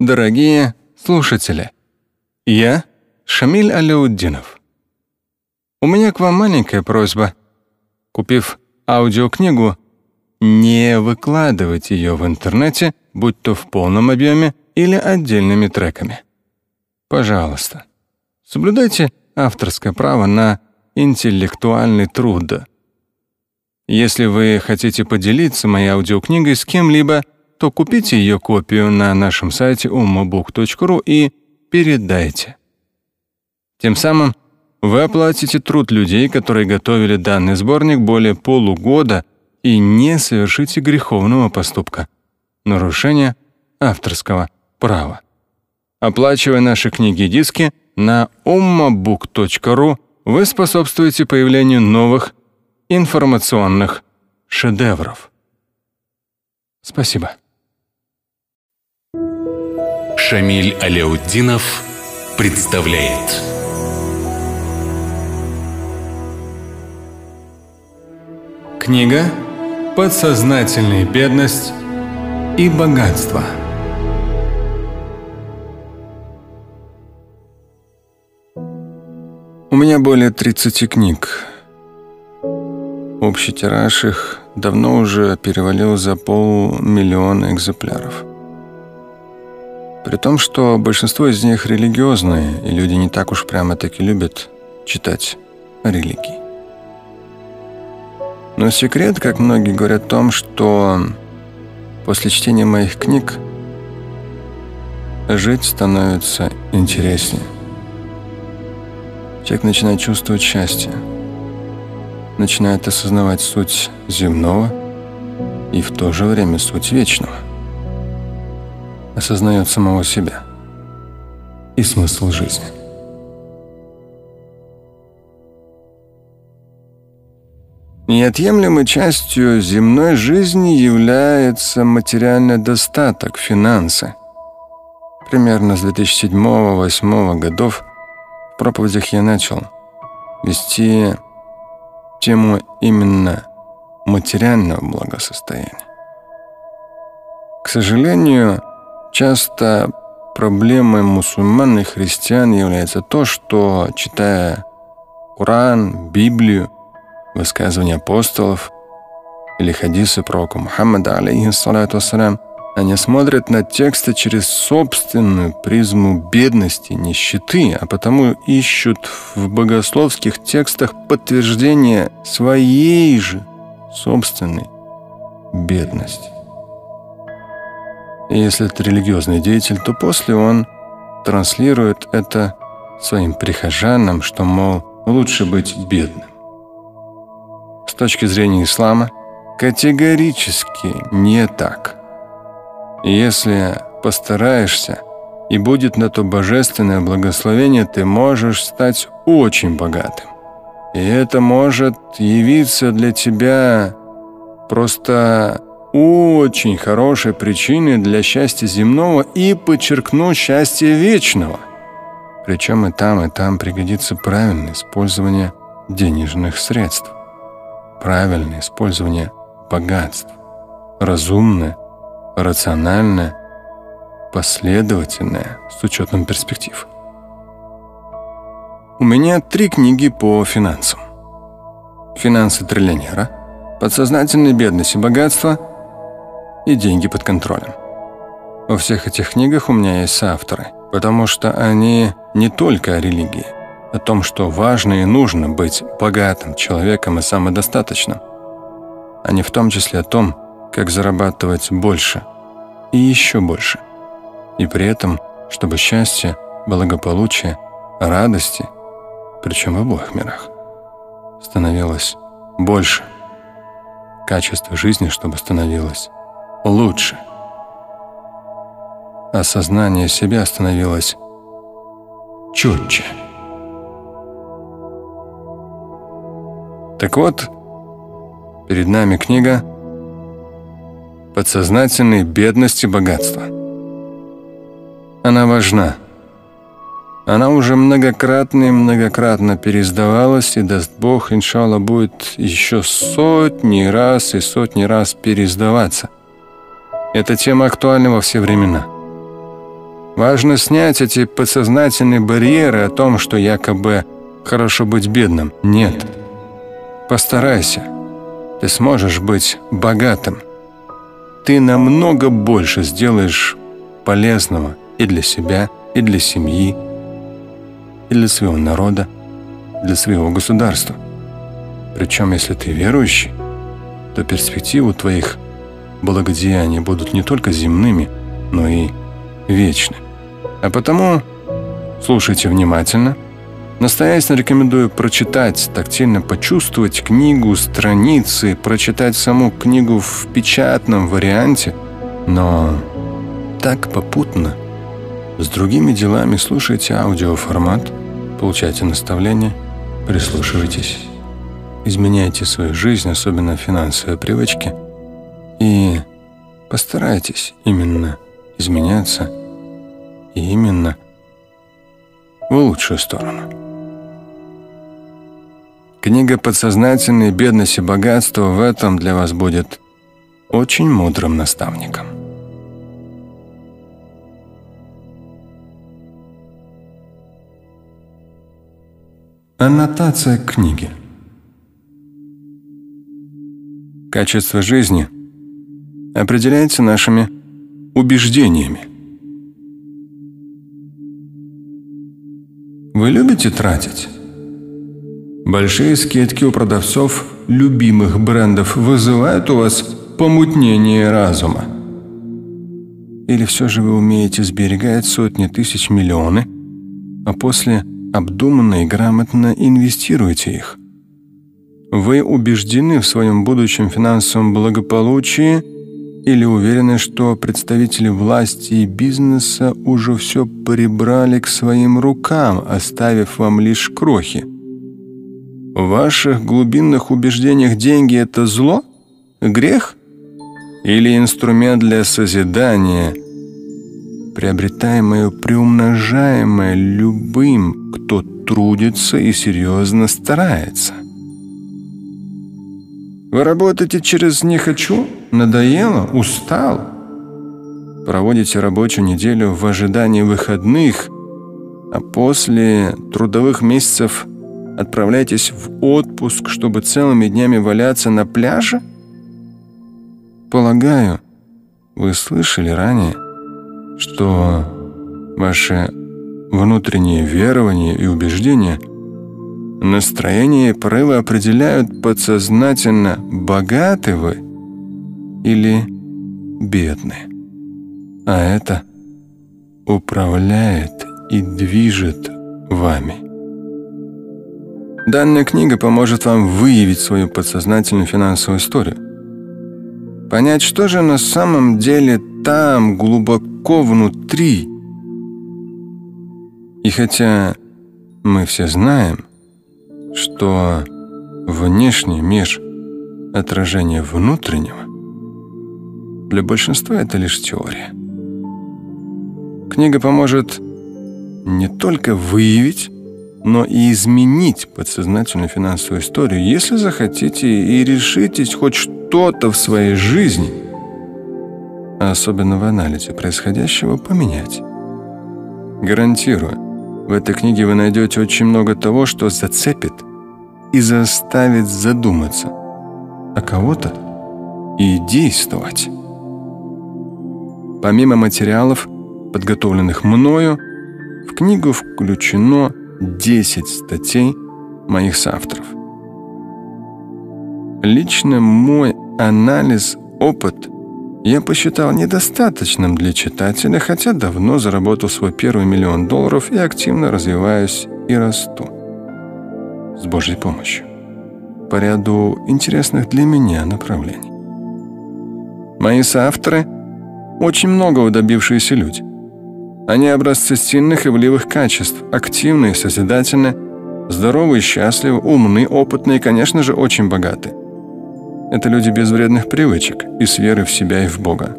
Дорогие слушатели, я Шамиль Аляуддинов. У меня к вам маленькая просьба. Купив аудиокнигу, не выкладывать ее в интернете, будь то в полном объеме или отдельными треками. Пожалуйста, соблюдайте авторское право на интеллектуальный труд. Если вы хотите поделиться моей аудиокнигой с кем-либо, то купите ее копию на нашем сайте ummabook.ru и передайте. Тем самым вы оплатите труд людей, которые готовили данный сборник более полугода и не совершите греховного поступка нарушения авторского права. Оплачивая наши книги и диски на ummabook.ru, вы способствуете появлению новых информационных шедевров. Спасибо. Шамиль Аляутдинов представляет Книга «Подсознательная бедность и богатство». У меня более 30 книг. Общий тираж их давно уже перевалил за полмиллиона экземпляров. При том, что большинство из них религиозные, и люди не так уж прямо-таки любят читать религии. Но секрет, как многие говорят, в том, что после чтения моих книг жить становится интереснее. Человек начинает чувствовать счастье, начинает осознавать суть земного и в то же время суть вечного – осознает самого себя и смысл жизни. Неотъемлемой частью земной жизни является материальный достаток, финансы. Примерно с 2007-2008 годов в проповедях я начал вести тему именно материального благосостояния. К сожалению, Часто проблемой мусульман и христиан является то, что, читая Коран, Библию, высказывания апостолов или хадисы пророка Мухаммада, алейхиссалату вассалям, они смотрят на тексты через собственную призму бедности, нищеты, а потому ищут в богословских текстах подтверждение своей же собственной бедности. И если это религиозный деятель, то после он транслирует это своим прихожанам, что, мол, лучше быть бедным. С точки зрения ислама, категорически не так. Если постараешься, и будет на то божественное благословение, ты можешь стать очень богатым. И это может явиться для тебя просто очень хорошей причиной для счастья земного и, подчеркну, счастья вечного. Причем и там, и там пригодится правильное использование денежных средств, правильное использование богатств, разумное, рациональное, последовательное, с учетом перспектив. У меня три книги по финансам. «Финансы триллионера», «Подсознательная бедность и богатство» и деньги под контролем. Во всех этих книгах у меня есть соавторы, потому что они не только о религии, о том, что важно и нужно быть богатым человеком и самодостаточным. Они в том числе о том, как зарабатывать больше и еще больше. И при этом, чтобы счастье, благополучие, радости, причем в обоих мирах, становилось больше. Качество жизни, чтобы становилось лучше. Осознание себя становилось четче. Так вот, перед нами книга «Подсознательные бедности богатства». Она важна. Она уже многократно и многократно переиздавалась, и, даст Бог, иншалла, будет еще сотни раз и сотни раз переиздаваться – эта тема актуальна во все времена. Важно снять эти подсознательные барьеры о том, что якобы хорошо быть бедным. Нет. Постарайся. Ты сможешь быть богатым. Ты намного больше сделаешь полезного и для себя, и для семьи, и для своего народа, для своего государства. Причем, если ты верующий, то перспективы твоих благодеяний будут не только земными, но и вечны. А потому слушайте внимательно. Настоятельно рекомендую прочитать, тактильно почувствовать книгу, страницы, прочитать саму книгу в печатном варианте, но так попутно. С другими делами слушайте аудиоформат, получайте наставления, прислушивайтесь, изменяйте свою жизнь, особенно финансовые привычки, и постарайтесь именно изменяться и именно в лучшую сторону. Книга «Подсознательные бедность и богатство» в этом для вас будет очень мудрым наставником. Аннотация книги Качество жизни определяется нашими убеждениями. Вы любите тратить? Большие скидки у продавцов любимых брендов вызывают у вас помутнение разума. Или все же вы умеете сберегать сотни тысяч миллионы, а после обдуманно и грамотно инвестируете их. Вы убеждены в своем будущем финансовом благополучии или уверены, что представители власти и бизнеса уже все прибрали к своим рукам, оставив вам лишь крохи? В ваших глубинных убеждениях деньги – это зло? Грех? Или инструмент для созидания – приобретаемое, приумножаемое любым, кто трудится и серьезно старается. Вы работаете через «не хочу», «надоело», «устал». Проводите рабочую неделю в ожидании выходных, а после трудовых месяцев отправляйтесь в отпуск, чтобы целыми днями валяться на пляже? Полагаю, вы слышали ранее, что ваши внутренние верования и убеждения, настроение и порывы определяют подсознательно, богаты вы или бедны. А это управляет и движет вами. Данная книга поможет вам выявить свою подсознательную финансовую историю. Понять, что же на самом деле там, глубоко внутри. И хотя мы все знаем, что внешний мир – отражение внутреннего, для большинства это лишь теория. Книга поможет не только выявить, но и изменить подсознательную финансовую историю, если захотите и решитесь хоть что-то в своей жизни – особенно в анализе происходящего, поменять. Гарантирую, в этой книге вы найдете очень много того, что зацепит и заставит задуматься, а кого-то и действовать. Помимо материалов, подготовленных мною, в книгу включено 10 статей моих соавторов. Лично мой анализ, опыт – я посчитал недостаточным для читателя, хотя давно заработал свой первый миллион долларов и активно развиваюсь и расту. С Божьей помощью. По ряду интересных для меня направлений. Мои соавторы – очень многого добившиеся люди. Они образцы сильных и вливых качеств, активные, созидательные, здоровые, счастливы, умные, опытные и, конечно же, очень богатые. Это люди без вредных привычек и с верой в себя и в Бога.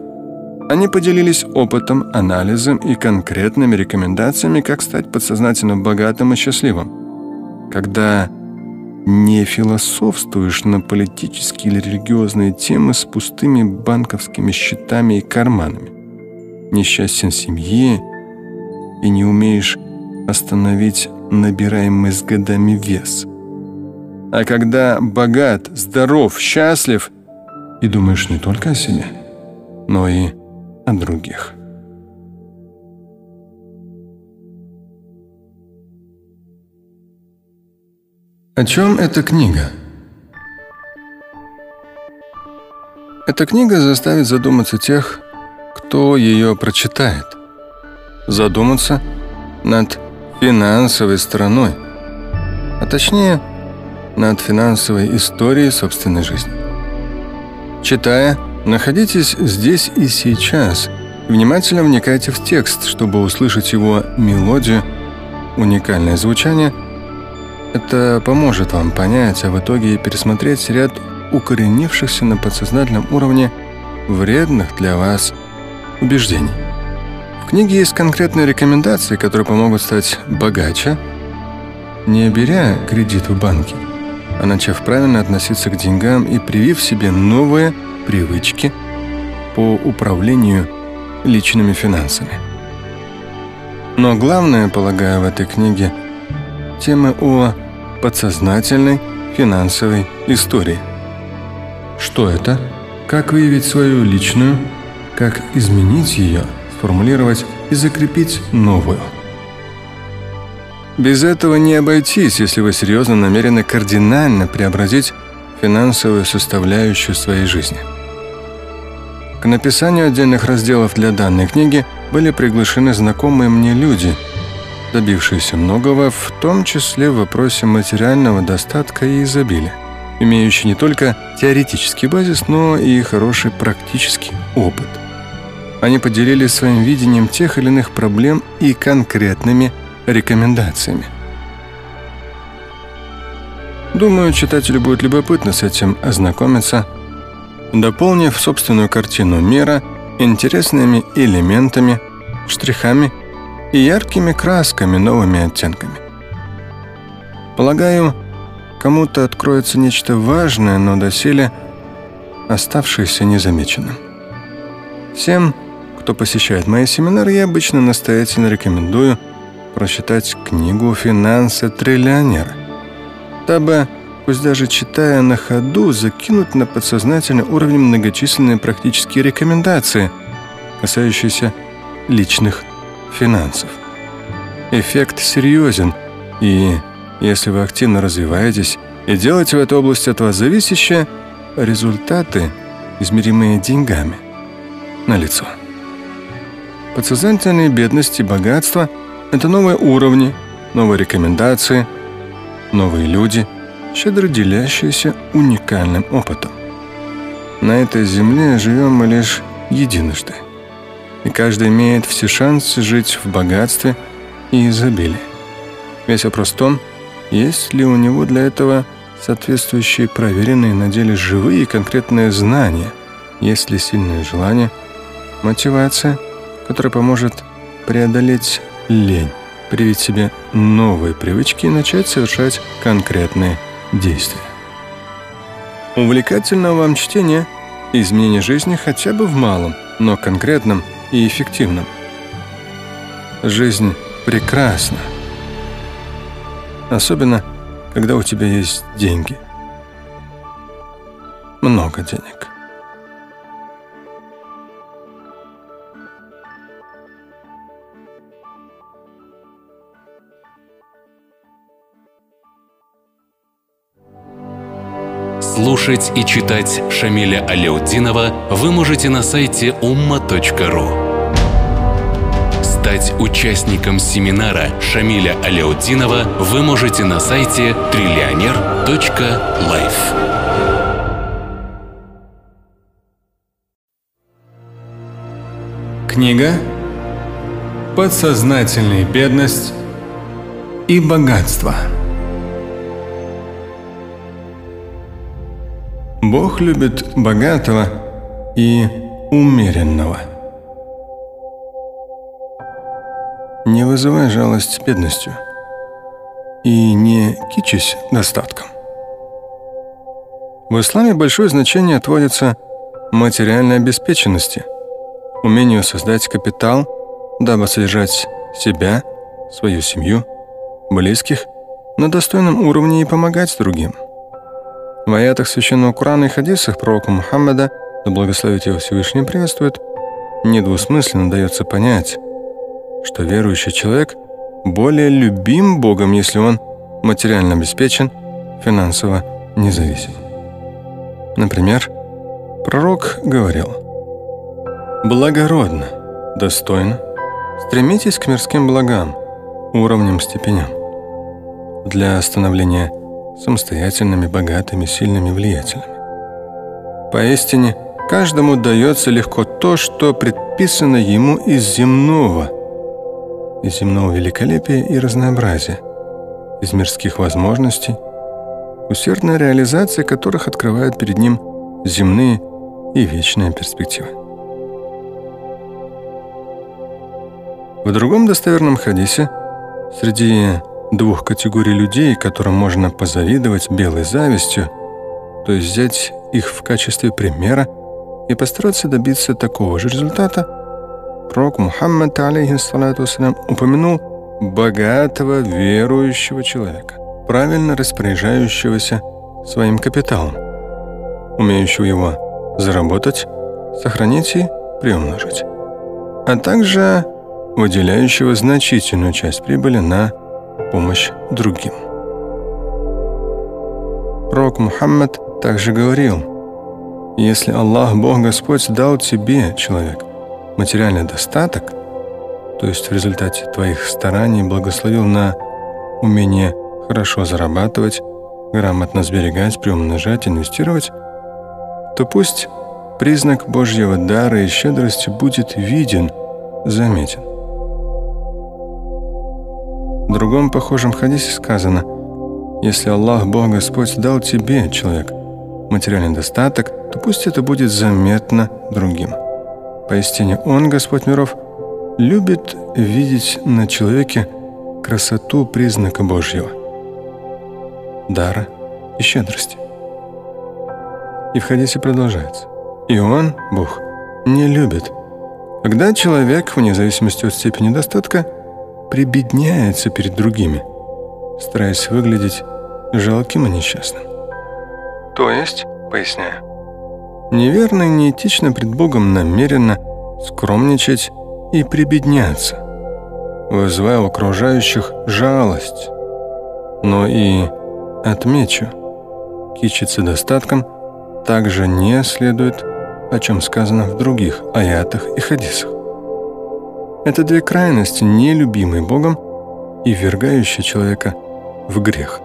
Они поделились опытом, анализом и конкретными рекомендациями, как стать подсознательно богатым и счастливым. Когда не философствуешь на политические или религиозные темы с пустыми банковскими счетами и карманами. Несчастьем семьи, и не умеешь остановить набираемый с годами вес. А когда богат, здоров, счастлив, и думаешь не только о себе, но и о других. О чем эта книга? Эта книга заставит задуматься тех, кто ее прочитает. Задуматься над финансовой стороной, а точнее, над финансовой историей собственной жизни. Читая, находитесь здесь и сейчас, внимательно вникайте в текст, чтобы услышать его мелодию, уникальное звучание. Это поможет вам понять, а в итоге пересмотреть ряд укоренившихся на подсознательном уровне вредных для вас убеждений. В книге есть конкретные рекомендации, которые помогут стать богаче, не беря кредит в банке, а начав правильно относиться к деньгам и привив себе новые привычки по управлению личными финансами. Но главное, полагаю, в этой книге темы о подсознательной финансовой истории – что это? Как выявить свою личную? Как изменить ее, сформулировать и закрепить новую? Без этого не обойтись, если вы серьезно намерены кардинально преобразить финансовую составляющую своей жизни. К написанию отдельных разделов для данной книги были приглашены знакомые мне люди, добившиеся многого, в том числе в вопросе материального достатка и изобилия имеющий не только теоретический базис, но и хороший практический опыт. Они поделились своим видением тех или иных проблем и конкретными рекомендациями. Думаю, читателю будет любопытно с этим ознакомиться, дополнив собственную картину мира интересными элементами, штрихами и яркими красками, новыми оттенками. Полагаю, Кому-то откроется нечто важное, но доселе оставшееся незамеченным. Всем, кто посещает мои семинары, я обычно настоятельно рекомендую прочитать книгу «Финансы триллионера», дабы, пусть даже читая на ходу, закинуть на подсознательный уровень многочисленные практические рекомендации, касающиеся личных финансов. Эффект серьезен, и если вы активно развиваетесь и делаете в этой области от вас зависящее, результаты, измеримые деньгами, налицо. Подсознательные бедности и богатство – это новые уровни, новые рекомендации, новые люди, щедро делящиеся уникальным опытом. На этой земле живем мы лишь единожды, и каждый имеет все шансы жить в богатстве и изобилии. Весь вопрос в том, есть ли у него для этого соответствующие проверенные на деле живые конкретные знания? Есть ли сильное желание, мотивация, которая поможет преодолеть лень, привить себе новые привычки и начать совершать конкретные действия? Увлекательного вам чтения и изменения жизни хотя бы в малом, но конкретном и эффективном. Жизнь прекрасна. Особенно, когда у тебя есть деньги. Много денег. Слушать и читать Шамиля Аляутдинова вы можете на сайте umma.ru. Стать участником семинара Шамиля Аляутдинова вы можете на сайте триллионер.life. Книга «Подсознательная бедность и богатство». Бог любит богатого и умеренного – Не вызывай жалость бедностью и не кичись достатком. В исламе большое значение отводится материальной обеспеченности, умению создать капитал, дабы содержать себя, свою семью, близких на достойном уровне и помогать другим. В аятах Священного Корана и хадисах пророка Мухаммада, да благословит его Всевышний приветствует, недвусмысленно дается понять, что верующий человек более любим Богом, если он материально обеспечен, финансово независим. Например, пророк говорил «Благородно, достойно, стремитесь к мирским благам, уровням, степеням, для становления самостоятельными, богатыми, сильными, влиятельными. Поистине, каждому дается легко то, что предписано ему из земного, из земного великолепия и разнообразия, из мирских возможностей, усердная реализация которых открывает перед ним земные и вечные перспективы. В другом достоверном хадисе среди двух категорий людей, которым можно позавидовать белой завистью, то есть взять их в качестве примера и постараться добиться такого же результата, пророк Мухаммад, алейхиссалату упомянул богатого верующего человека, правильно распоряжающегося своим капиталом, умеющего его заработать, сохранить и приумножить, а также выделяющего значительную часть прибыли на помощь другим. Пророк Мухаммад также говорил, если Аллах, Бог Господь, дал тебе, человек, материальный достаток, то есть в результате твоих стараний благословил на умение хорошо зарабатывать, грамотно сберегать, приумножать, инвестировать, то пусть признак Божьего дара и щедрости будет виден, заметен. В другом похожем хадисе сказано, «Если Аллах, Бог Господь, дал тебе, человек, материальный достаток, то пусть это будет заметно другим. Поистине Он, Господь миров, любит видеть на человеке красоту признака Божьего, дара и щедрости. И в хадисе продолжается. И Он, Бог, не любит, когда человек, вне зависимости от степени достатка, прибедняется перед другими, стараясь выглядеть жалким и несчастным. То есть, поясняю, неверно и неэтично пред Богом намеренно скромничать и прибедняться, вызывая у окружающих жалость. Но и, отмечу, кичиться достатком также не следует, о чем сказано в других аятах и хадисах. Это две крайности, нелюбимые Богом и ввергающие человека в грех.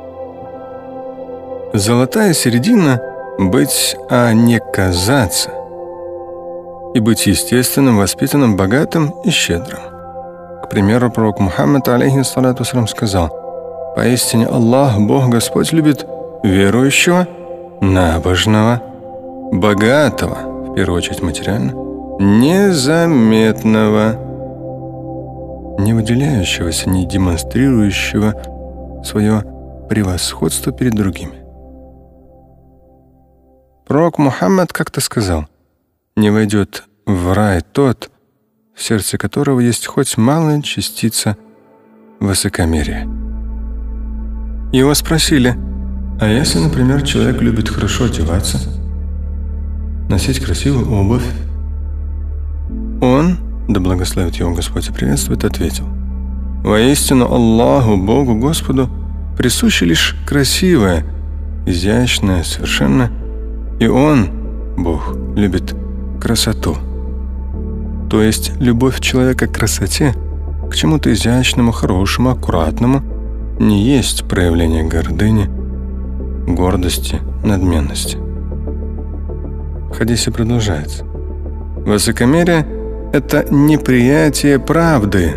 Золотая середина – быть, а не казаться. И быть естественным, воспитанным, богатым и щедрым. К примеру, пророк Мухаммад, алейхиссалату сказал, «Поистине Аллах, Бог Господь, любит верующего, набожного, богатого, в первую очередь материально, незаметного» не выделяющегося, не демонстрирующего свое превосходство перед другими. Пророк Мухаммад как-то сказал, «Не войдет в рай тот, в сердце которого есть хоть малая частица высокомерия». Его спросили, «А если, например, человек любит хорошо одеваться, носить красивую обувь?» Он да благословит его Господь и приветствует, ответил. Воистину Аллаху, Богу, Господу, присуще лишь красивое, изящное, совершенно, и Он, Бог, любит красоту. То есть любовь человека к красоте, к чему-то изящному, хорошему, аккуратному, не есть проявление гордыни, гордости, надменности. В хадисе продолжается. Высокомерие – это неприятие правды,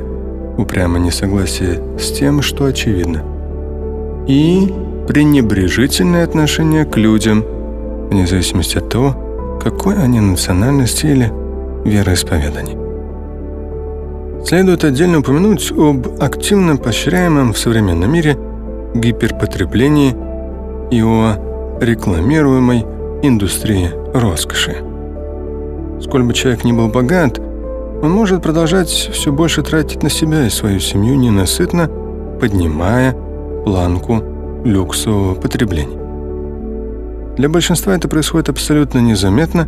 упрямо несогласие с тем, что очевидно. И пренебрежительное отношение к людям, вне зависимости от того, какой они национальности или вероисповедания. Следует отдельно упомянуть об активно поощряемом в современном мире гиперпотреблении и о рекламируемой индустрии роскоши. Сколь бы человек ни был богат, он может продолжать все больше тратить на себя и свою семью ненасытно, поднимая планку люксового потребления. Для большинства это происходит абсолютно незаметно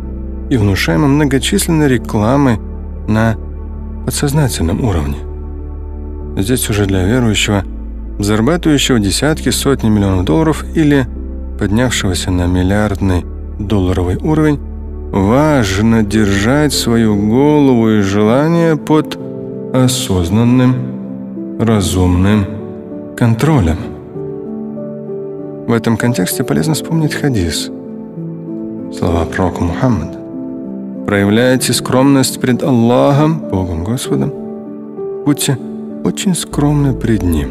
и внушаемо многочисленной рекламой на подсознательном уровне. Здесь уже для верующего, зарабатывающего десятки, сотни миллионов долларов или поднявшегося на миллиардный долларовый уровень, важно держать свою голову и желания под осознанным, разумным контролем. В этом контексте полезно вспомнить хадис. Слова пророка Мухаммада. «Проявляйте скромность пред Аллахом, Богом Господом. Будьте очень скромны пред Ним.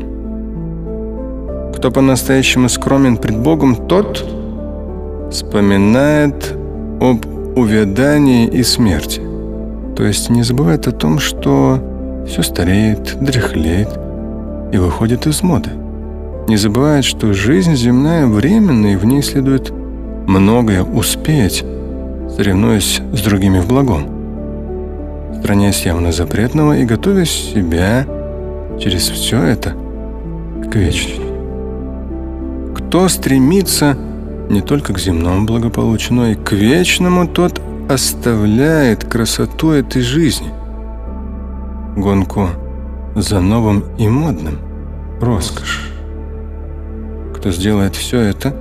Кто по-настоящему скромен пред Богом, тот вспоминает об увядании и смерти. То есть не забывает о том, что все стареет, дряхлеет и выходит из моды. Не забывает, что жизнь земная временна, и в ней следует многое успеть, соревнуясь с другими в благом. Странясь явно запретного и готовя себя через все это к вечности. Кто стремится не только к земному благополучию, но и к вечному, тот оставляет красоту этой жизни. Гонку за новым и модным – роскошь. Кто сделает все это,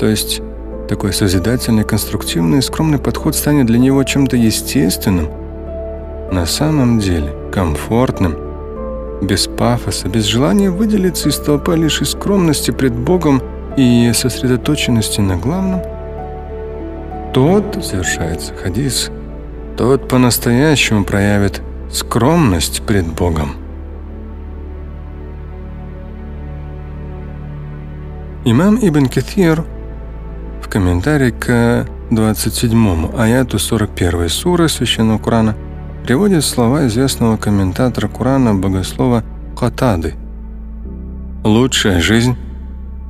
то есть такой созидательный, конструктивный и скромный подход станет для него чем-то естественным, на самом деле комфортным, без пафоса, без желания выделиться из толпы лишь из скромности пред Богом – и сосредоточенности на главном, тот, совершается хадис, тот по-настоящему проявит скромность пред Богом. Имам Ибн Каthир в комментарии к 27 аяту 41 суры Священного Корана приводит слова известного комментатора Корана богослова Хатады. «Лучшая жизнь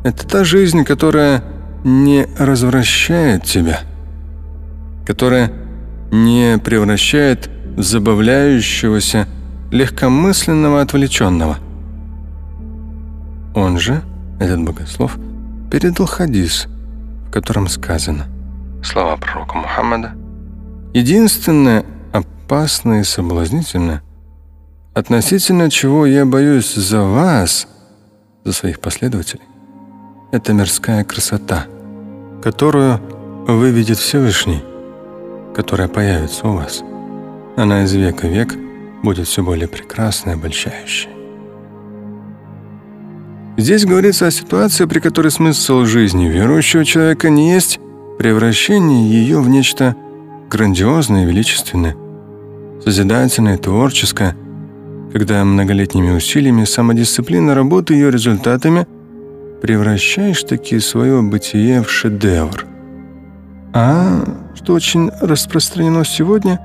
это та жизнь, которая не развращает тебя, которая не превращает в забавляющегося, легкомысленного отвлеченного. Он же, этот богослов, передал хадис, в котором сказано слова пророка Мухаммада. Единственное опасное и соблазнительное, относительно чего я боюсь за вас, за своих последователей, это мирская красота, которую выведет Всевышний, которая появится у вас. Она из века в век будет все более прекрасной и обольщающей. Здесь говорится о ситуации, при которой смысл жизни верующего человека не есть превращение ее в нечто грандиозное и величественное, созидательное, творческое, когда многолетними усилиями самодисциплина работы ее результатами – превращаешь таки свое бытие в шедевр. А, что очень распространено сегодня,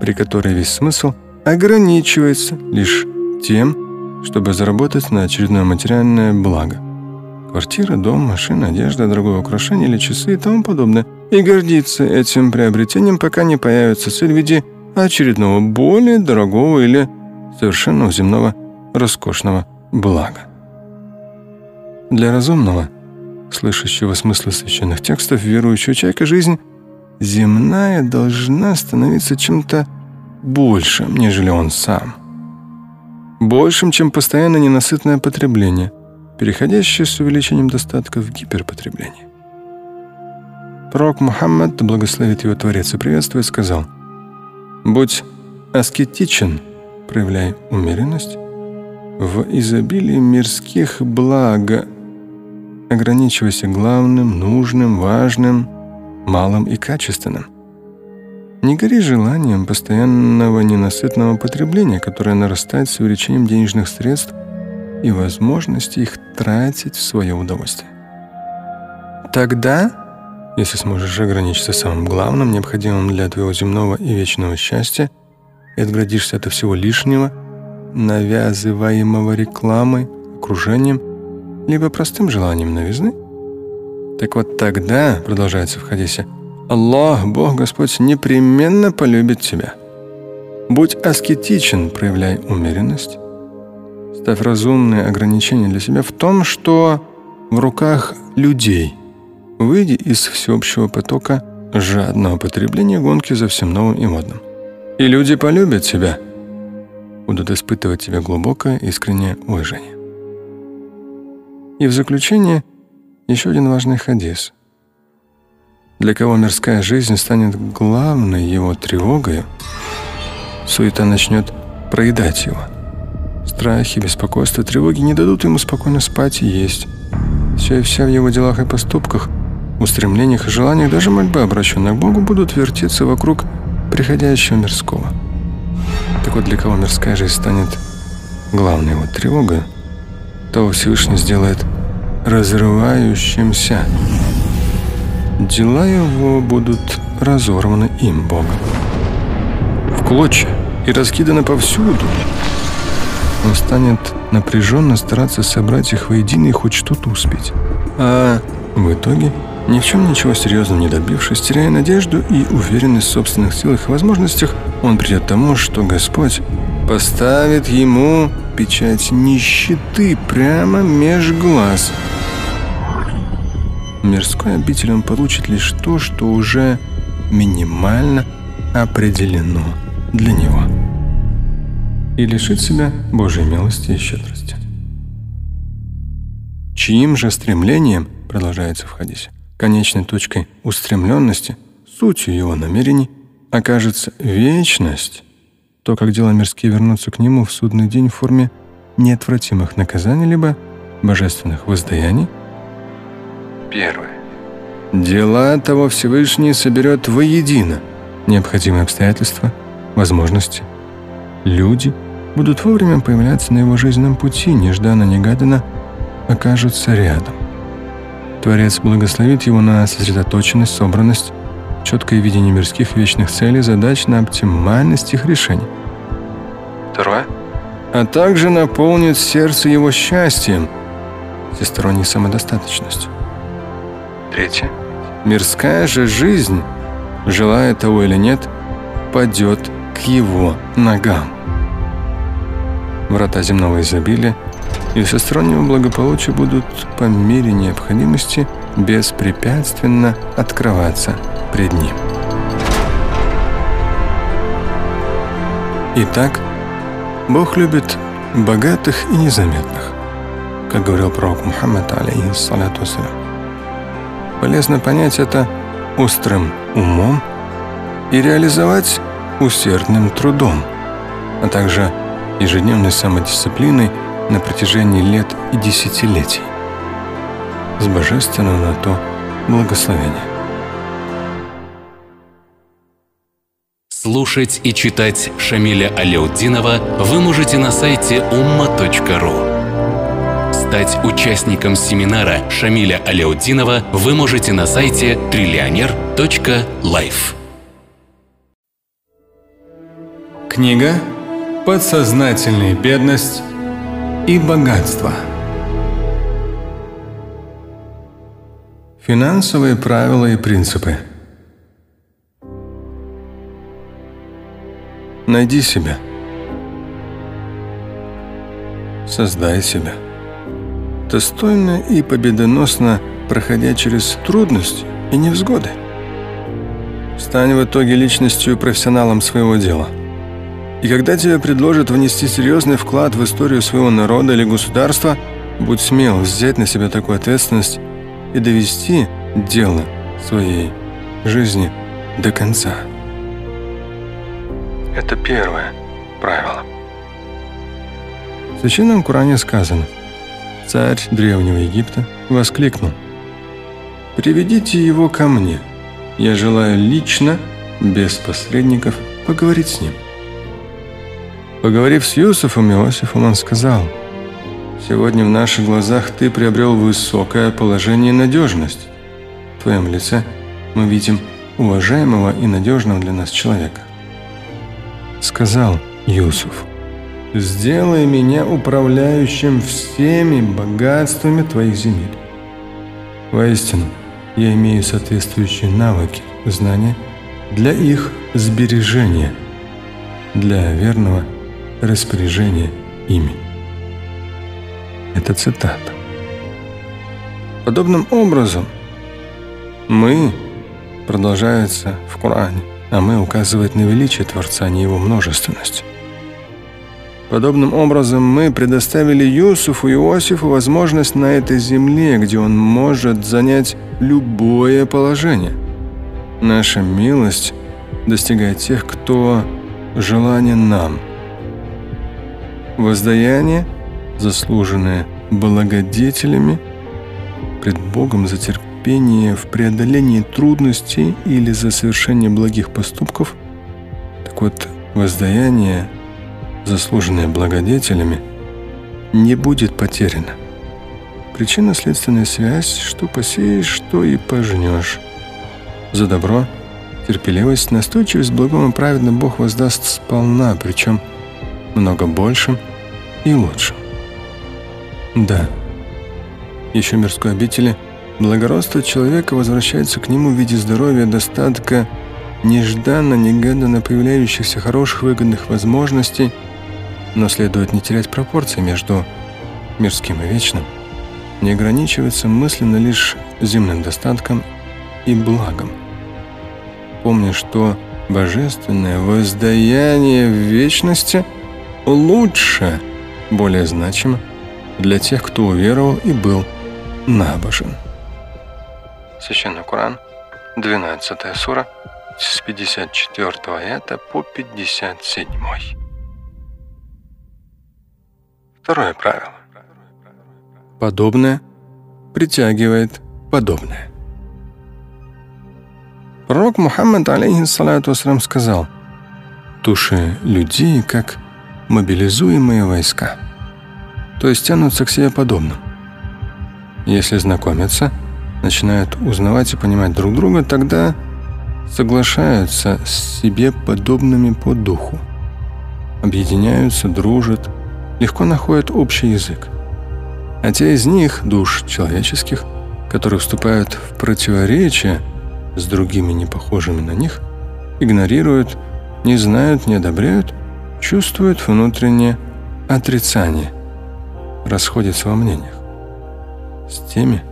при которой весь смысл ограничивается лишь тем, чтобы заработать на очередное материальное благо. Квартира, дом, машина, одежда, дорогое украшение или часы и тому подобное. И гордиться этим приобретением, пока не появится цель в виде очередного более дорогого или совершенно земного роскошного блага. Для разумного, слышащего смысла священных текстов, верующего человека, жизнь земная должна становиться чем-то большим, нежели он сам. Большим, чем постоянно ненасытное потребление, переходящее с увеличением достатка в гиперпотребление. Пророк Мухаммад, благословит его Творец и приветствует, сказал, «Будь аскетичен, проявляй умеренность, в изобилии мирских благ ограничивайся главным, нужным, важным, малым и качественным. Не гори желанием постоянного ненасытного потребления, которое нарастает с увеличением денежных средств и возможности их тратить в свое удовольствие. Тогда, если сможешь ограничиться самым главным, необходимым для твоего земного и вечного счастья, и отградишься от всего лишнего, навязываемого рекламой, окружением – либо простым желанием новизны. Так вот тогда, продолжается в хадисе, Аллах, Бог Господь, непременно полюбит тебя. Будь аскетичен, проявляй умеренность. Ставь разумные ограничения для себя в том, что в руках людей. Выйди из всеобщего потока жадного потребления гонки за всем новым и модным. И люди полюбят тебя, будут испытывать тебе глубокое искреннее уважение. И в заключение еще один важный хадис. Для кого мирская жизнь станет главной его тревогой, суета начнет проедать его – Страхи, беспокойство, тревоги не дадут ему спокойно спать и есть. Все и вся в его делах и поступках, устремлениях и желаниях, даже мольбы, обращенные к Богу, будут вертеться вокруг приходящего мирского. Так вот, для кого мирская жизнь станет главной его тревогой, то Всевышний сделает разрывающимся. Дела его будут разорваны им, Богом. В клочья и раскиданы повсюду он станет напряженно стараться собрать их воедино и хоть что-то успеть. А в итоге, ни в чем ничего серьезного не добившись, теряя надежду и уверенность в собственных силах и возможностях, он придет к тому, что Господь поставит ему печать нищеты прямо меж глаз. Мирской обители он получит лишь то, что уже минимально определено для него и лишит себя Божьей милости и щедрости. Чьим же стремлением, продолжается в хадисе, конечной точкой устремленности, сутью его намерений, окажется вечность, то, как дела мирские вернутся к нему в судный день в форме неотвратимых наказаний либо божественных воздаяний. Первое. Дела того Всевышний соберет воедино необходимые обстоятельства, возможности, люди – будут вовремя появляться на его жизненном пути, нежданно-негаданно окажутся рядом. Творец благословит его на сосредоточенность, собранность, четкое видение мирских вечных целей, задач на оптимальность их решений. Второе. А также наполнит сердце его счастьем, всесторонней самодостаточностью. Третье. Мирская же жизнь, желая того или нет, падет к его ногам врата земного изобилия и всестороннего благополучия будут по мере необходимости беспрепятственно открываться пред ним. Итак, Бог любит богатых и незаметных, как говорил пророк Мухаммад, алейхиссалату вассалям. Полезно понять это острым умом и реализовать усердным трудом, а также – ежедневной самодисциплиной на протяжении лет и десятилетий. С божественного на то благословения. Слушать и читать Шамиля Аляутдинова вы можете на сайте umma.ru. Стать участником семинара Шамиля Аляутдинова вы можете на сайте триллионер.life. Книга подсознательная бедность и богатство. Финансовые правила и принципы. Найди себя. Создай себя. Достойно и победоносно проходя через трудности и невзгоды. Стань в итоге личностью и профессионалом своего дела – и когда тебе предложат внести серьезный вклад в историю своего народа или государства, будь смел взять на себя такую ответственность и довести дело своей жизни до конца. Это первое правило. В Священном Коране сказано, царь Древнего Египта воскликнул, «Приведите его ко мне, я желаю лично, без посредников, поговорить с ним». Поговорив с Юсуфом, Иосифом, он сказал, «Сегодня в наших глазах ты приобрел высокое положение и надежность. В твоем лице мы видим уважаемого и надежного для нас человека». Сказал Юсуф, «Сделай меня управляющим всеми богатствами твоих земель. Воистину, я имею соответствующие навыки, знания для их сбережения» для верного распоряжения ими. Это цитата. Подобным образом мы продолжается в Коране, а мы указывает на величие Творца, а не его множественность. Подобным образом мы предоставили Юсуфу и Иосифу возможность на этой земле, где он может занять любое положение. Наша милость достигает тех, кто желанен нам. Воздаяние, заслуженное благодетелями, пред Богом за терпение в преодолении трудностей или за совершение благих поступков, так вот, воздаяние – заслуженное благодетелями, не будет потеряно. Причинно-следственная связь, что посеешь, что и пожнешь. За добро, терпеливость, настойчивость благом и праведно Бог воздаст сполна, причем много большим и лучшим. Да, еще мирской обители благородство человека возвращается к нему в виде здоровья, достатка, нежданно-негаданно появляющихся хороших выгодных возможностей – но следует не терять пропорции между мирским и вечным, не ограничиваться мысленно лишь земным достатком и благом. Помни, что божественное воздаяние в вечности лучше, более значимо для тех, кто уверовал и был набожен. Священный Коран, 12 сура, с 54 аята по 57. Второе правило. Подобное притягивает подобное. Пророк Мухаммад, алейхиссалату вассалам, сказал, «Души людей, как мобилизуемые войска, то есть тянутся к себе подобным. Если знакомятся, начинают узнавать и понимать друг друга, тогда соглашаются с себе подобными по духу, объединяются, дружат, легко находят общий язык. А те из них, душ человеческих, которые вступают в противоречие с другими непохожими на них, игнорируют, не знают, не одобряют, чувствуют внутреннее отрицание, расходятся во мнениях с теми,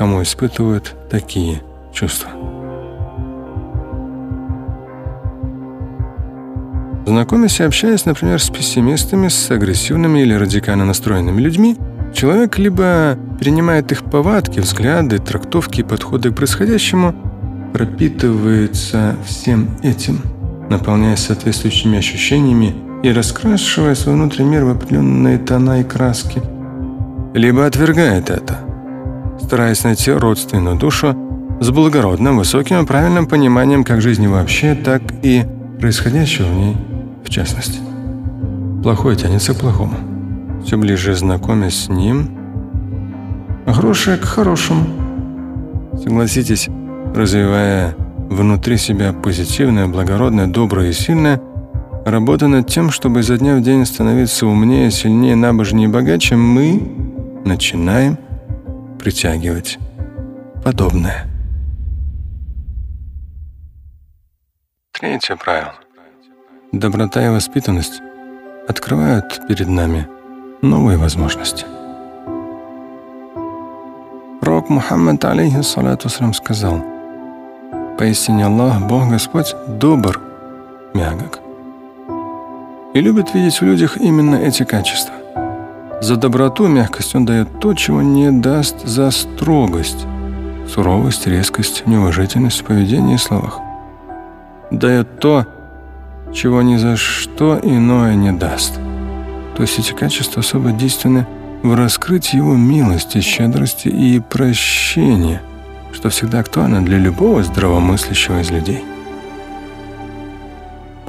кому испытывают такие чувства. Знакомясь и общаясь, например, с пессимистами, с агрессивными или радикально настроенными людьми, человек либо принимает их повадки, взгляды, трактовки и подходы к происходящему, пропитывается всем этим, наполняясь соответствующими ощущениями и раскрашивая свой внутренний мир в определенные тона и краски, либо отвергает это, стараясь найти родственную душу с благородным, высоким и правильным пониманием как жизни вообще, так и происходящего в ней в частности. Плохое тянется к плохому. Все ближе знакомясь с ним, хорошее к хорошему. Согласитесь, развивая внутри себя позитивное, благородное, доброе и сильное, работа над тем, чтобы изо дня в день становиться умнее, сильнее, набожнее и богаче, мы начинаем притягивать подобное. Третье правило – доброта и воспитанность открывают перед нами новые возможности. Пророк Мухаммад, алейхиссалату сказал, «Поистине Аллах, Бог Господь, добр, мягок, и любит видеть в людях именно эти качества. За доброту, мягкость Он дает то, чего не даст за строгость, суровость, резкость, неуважительность в поведении и словах. Дает то, чего ни за что иное не даст. То есть эти качества особо действенны в раскрытии его милости, щедрости и прощения, что всегда актуально для любого здравомыслящего из людей.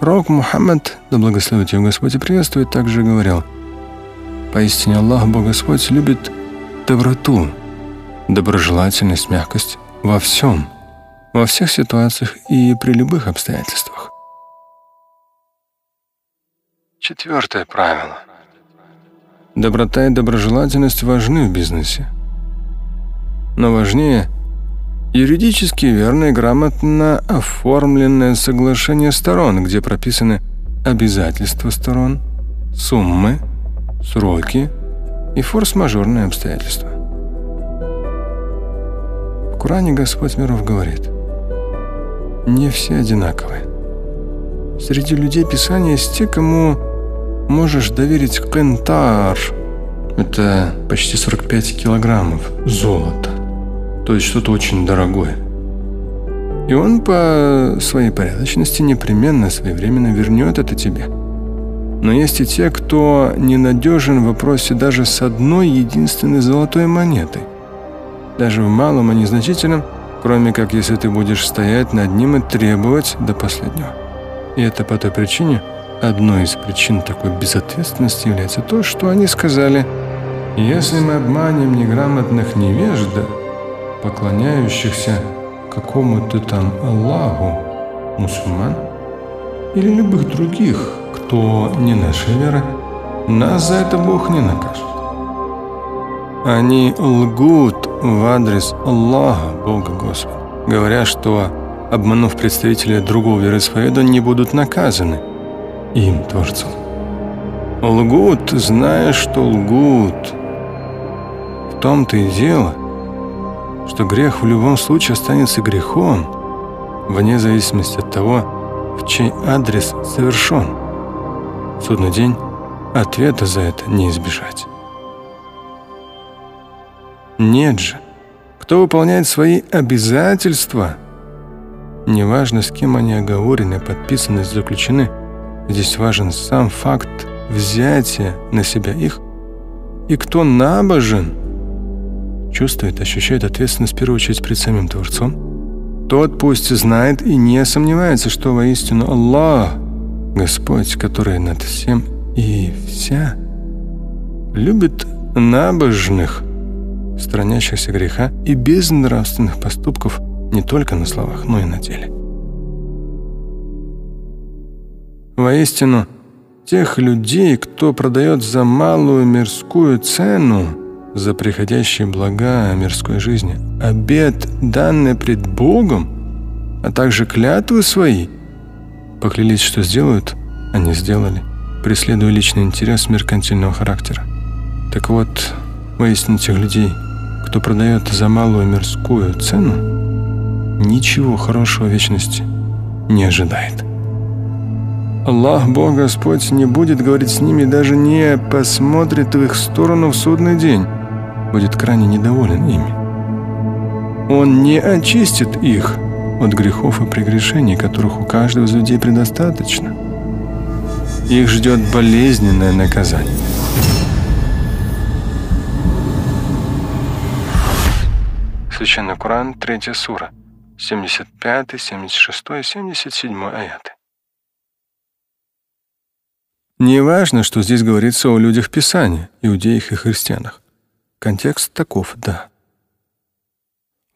Пророк Мухаммад, да благословит его Господь и приветствует, также говорил, «Поистине Аллах, Бог Господь, любит доброту, доброжелательность, мягкость во всем, во всех ситуациях и при любых обстоятельствах. Четвертое правило. Доброта и доброжелательность важны в бизнесе. Но важнее юридически верное и грамотно оформленное соглашение сторон, где прописаны обязательства сторон, суммы, сроки и форс-мажорные обстоятельства. В Коране Господь миров говорит, не все одинаковые. Среди людей Писания есть те, кому можешь доверить кентар. Это почти 45 килограммов золота. То есть что-то очень дорогое. И он по своей порядочности непременно своевременно вернет это тебе. Но есть и те, кто ненадежен в вопросе даже с одной единственной золотой монетой. Даже в малом и незначительном, кроме как если ты будешь стоять над ним и требовать до последнего. И это по той причине, одной из причин такой безответственности является то, что они сказали «Если мы обманем неграмотных невежд, поклоняющихся какому-то там Аллаху, мусульман или любых других, кто не нашей веры, нас за это Бог не накажет. Они лгут в адрес Аллаха, Бога Господа, говоря, что, обманув представителей другого вероисповедания, не будут наказаны им, Творцом. Лгут, зная, что лгут. В том-то и дело, что грех в любом случае останется грехом, вне зависимости от того, в чей адрес совершен. Судный день. Ответа за это не избежать. Нет же, кто выполняет свои обязательства, неважно, с кем они оговорены, подписаны, заключены, здесь важен сам факт взятия на себя их, и кто набожен – чувствует, ощущает ответственность в первую очередь перед самим Творцом, тот пусть знает и не сомневается, что воистину Аллах, Господь, который над всем и вся, любит набожных, странящихся греха и безнравственных поступков не только на словах, но и на деле. Воистину, тех людей, кто продает за малую мирскую цену – за приходящие блага мирской жизни, обет, данный пред Богом, а также клятвы свои, поклялись, что сделают, они сделали, преследуя личный интерес меркантильного характера. Так вот, воистину тех людей, кто продает за малую мирскую цену, ничего хорошего вечности не ожидает. Аллах, Бог Господь, не будет говорить с ними, даже не посмотрит в их сторону в судный день будет крайне недоволен ими. Он не очистит их от грехов и прегрешений, которых у каждого из людей предостаточно. Их ждет болезненное наказание. Священный Коран, 3 сура, 75, 76, 77 аяты. Не важно, что здесь говорится о людях Писания, иудеях и христианах. Контекст таков, да.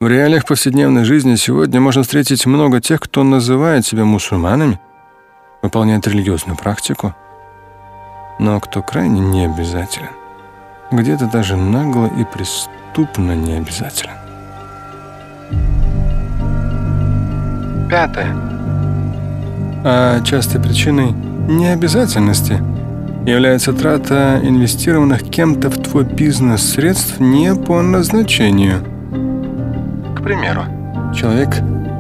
В реалиях повседневной жизни сегодня можно встретить много тех, кто называет себя мусульманами, выполняет религиозную практику, но кто крайне не обязателен, где-то даже нагло и преступно не обязателен. Пятое. А частой причиной необязательности – является трата инвестированных кем-то в твой бизнес средств не по назначению. Примеру, человек,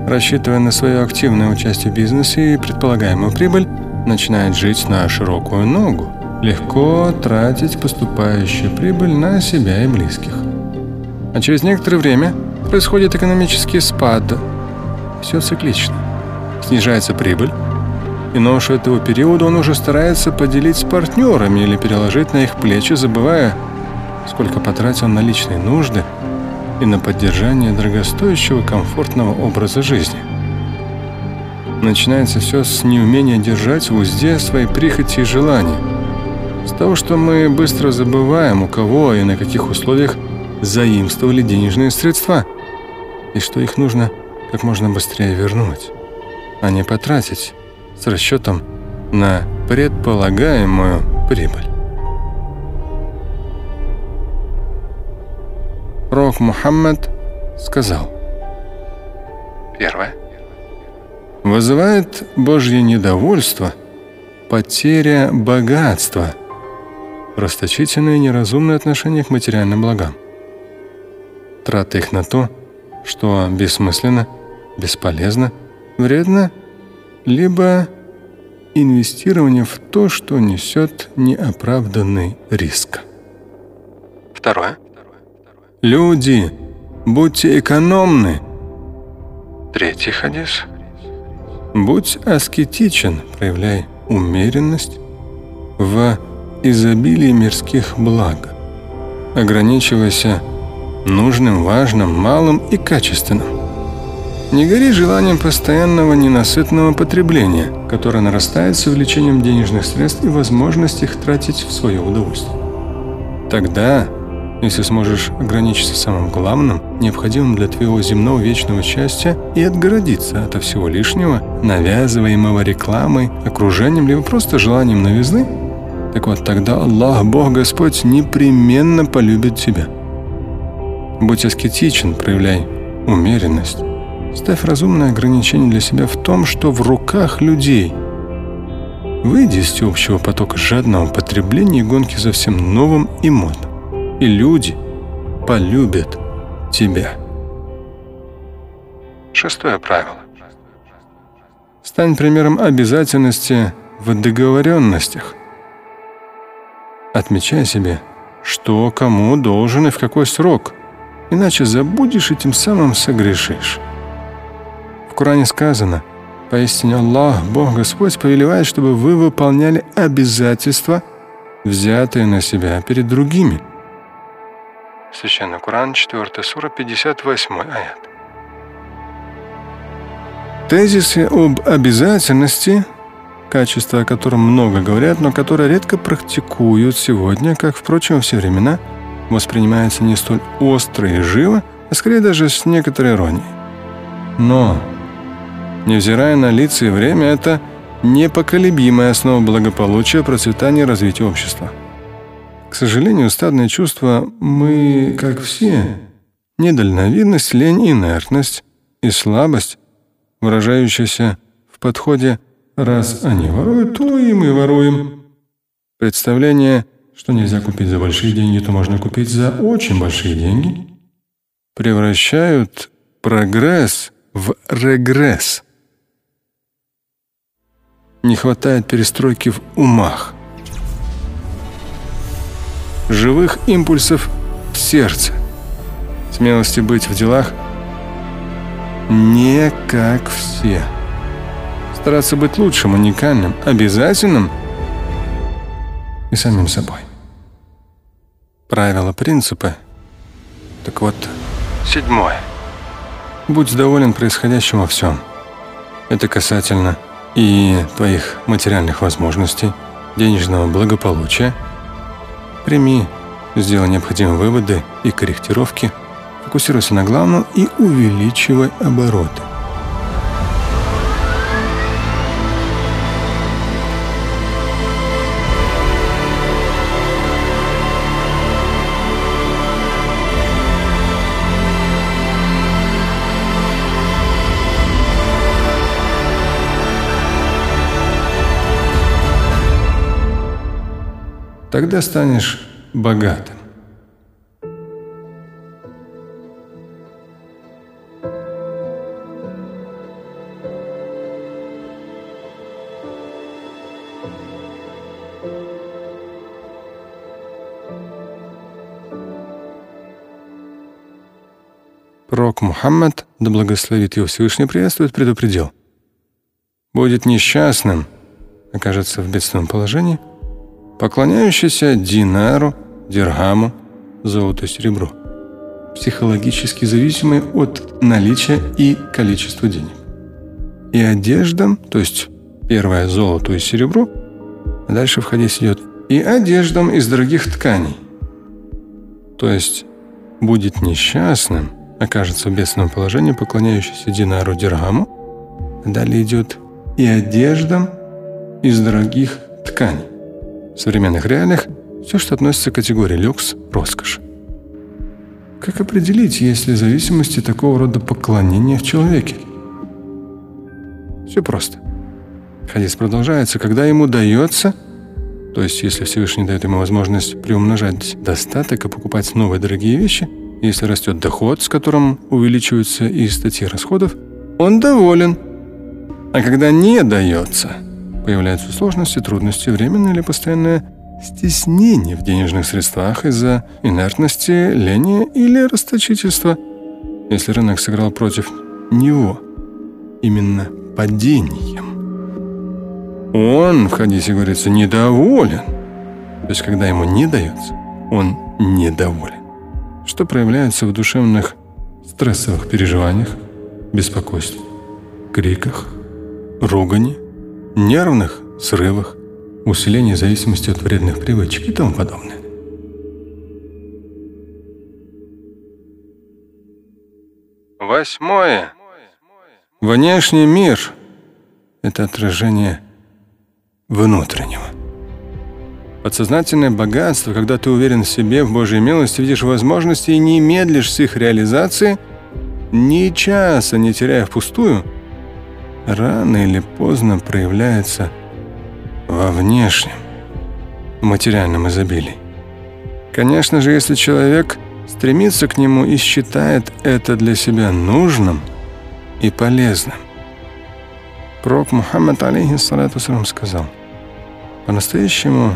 рассчитывая на свое активное участие в бизнесе и предполагаемую прибыль, начинает жить на широкую ногу, легко тратить поступающую прибыль на себя и близких. А через некоторое время происходит экономический спад. Все циклично. Снижается прибыль, и ношу этого периода он уже старается поделить с партнерами или переложить на их плечи, забывая, сколько потратил на личные нужды и на поддержание дорогостоящего комфортного образа жизни. Начинается все с неумения держать в узде свои прихоти и желания. С того, что мы быстро забываем, у кого и на каких условиях заимствовали денежные средства, и что их нужно как можно быстрее вернуть, а не потратить с расчетом на предполагаемую прибыль. Пророк Мухаммад сказал, первое, вызывает Божье недовольство потеря богатства, расточительное и неразумное отношение к материальным благам. Трата их на то, что бессмысленно, бесполезно, вредно, либо инвестирование в то, что несет неоправданный риск. Второе. Люди, будьте экономны. Третий хадис. Будь аскетичен, проявляй умеренность в изобилии мирских благ. Ограничивайся нужным, важным, малым и качественным. Не гори желанием постоянного ненасытного потребления, которое нарастает с увеличением денежных средств и возможность их тратить в свое удовольствие. Тогда, если сможешь ограничиться самым главным, необходимым для твоего земного вечного счастья и отгородиться от всего лишнего, навязываемого рекламой, окружением, либо просто желанием новизны, так вот тогда Аллах, Бог Господь, непременно полюбит тебя. Будь аскетичен, проявляй умеренность. Ставь разумное ограничение для себя в том, что в руках людей. Выйди из всеобщего потока жадного потребления и гонки за всем новым и модным. И люди полюбят тебя. Шестое правило. Стань примером обязательности в договоренностях. Отмечай себе, что кому должен и в какой срок, иначе забудешь и тем самым согрешишь. В Коране сказано, «Поистине Аллах, Бог Господь, повелевает, чтобы вы выполняли обязательства, взятые на себя перед другими». Священный Коран, 4 сура, 58 аят. Тезисы об обязательности, качество о котором много говорят, но которое редко практикуют сегодня, как, впрочем, все времена, воспринимается не столь остро и живо, а скорее даже с некоторой иронией. Но Невзирая на лица и время, это непоколебимая основа благополучия, процветания и развития общества. К сожалению, стадное чувство «мы, как все», недальновидность, лень, инертность и слабость, выражающаяся в подходе «раз они воруют, то и мы воруем». Представление, что нельзя купить за большие деньги, то можно купить за очень большие деньги, превращают прогресс в регресс не хватает перестройки в умах, живых импульсов в сердце, смелости быть в делах не как все. Стараться быть лучшим, уникальным, обязательным и самим собой. Правила, принципы. Так вот, седьмое. Будь доволен происходящим во всем. Это касательно и твоих материальных возможностей, денежного благополучия, прими, сделай необходимые выводы и корректировки, фокусируйся на главном и увеличивай обороты. Тогда станешь богатым. Пророк Мухаммад, да благословит его Всевышний приветствует, предупредил. Будет несчастным, окажется в бедственном положении – поклоняющийся динару, диргаму, золоту, серебру, психологически зависимый от наличия и количества денег. И одеждам, то есть первое золоту и серебру, а дальше в хадис идет, и одеждам из дорогих тканей. То есть будет несчастным, окажется в бедственном положении, поклоняющийся динару диргаму, а далее идет и одеждам из дорогих тканей. В современных реалиях все, что относится к категории люкс – роскошь. Как определить, есть ли зависимости такого рода поклонения в человеке? Все просто. Хадис продолжается, когда ему дается, то есть если Всевышний дает ему возможность приумножать достаток и покупать новые дорогие вещи, если растет доход, с которым увеличиваются и статьи расходов, он доволен. А когда не дается, появляются сложности, трудности, временное или постоянное стеснение в денежных средствах из-за инертности, лени или расточительства, если рынок сыграл против него именно падением. Он, в хадисе говорится, недоволен. То есть, когда ему не дается, он недоволен. Что проявляется в душевных стрессовых переживаниях, беспокойстве, криках, ругани, нервных срывах, усилении зависимости от вредных привычек и тому подобное. Восьмое. Внешний мир – это отражение внутреннего. Подсознательное богатство, когда ты уверен в себе, в Божьей милости, видишь возможности и не медлишь с их реализацией, ни часа не теряя впустую, рано или поздно проявляется во внешнем, материальном изобилии. Конечно же, если человек стремится к нему и считает это для себя нужным и полезным. Пророк Мухаммад, алейхиссалату сказал, «По-настоящему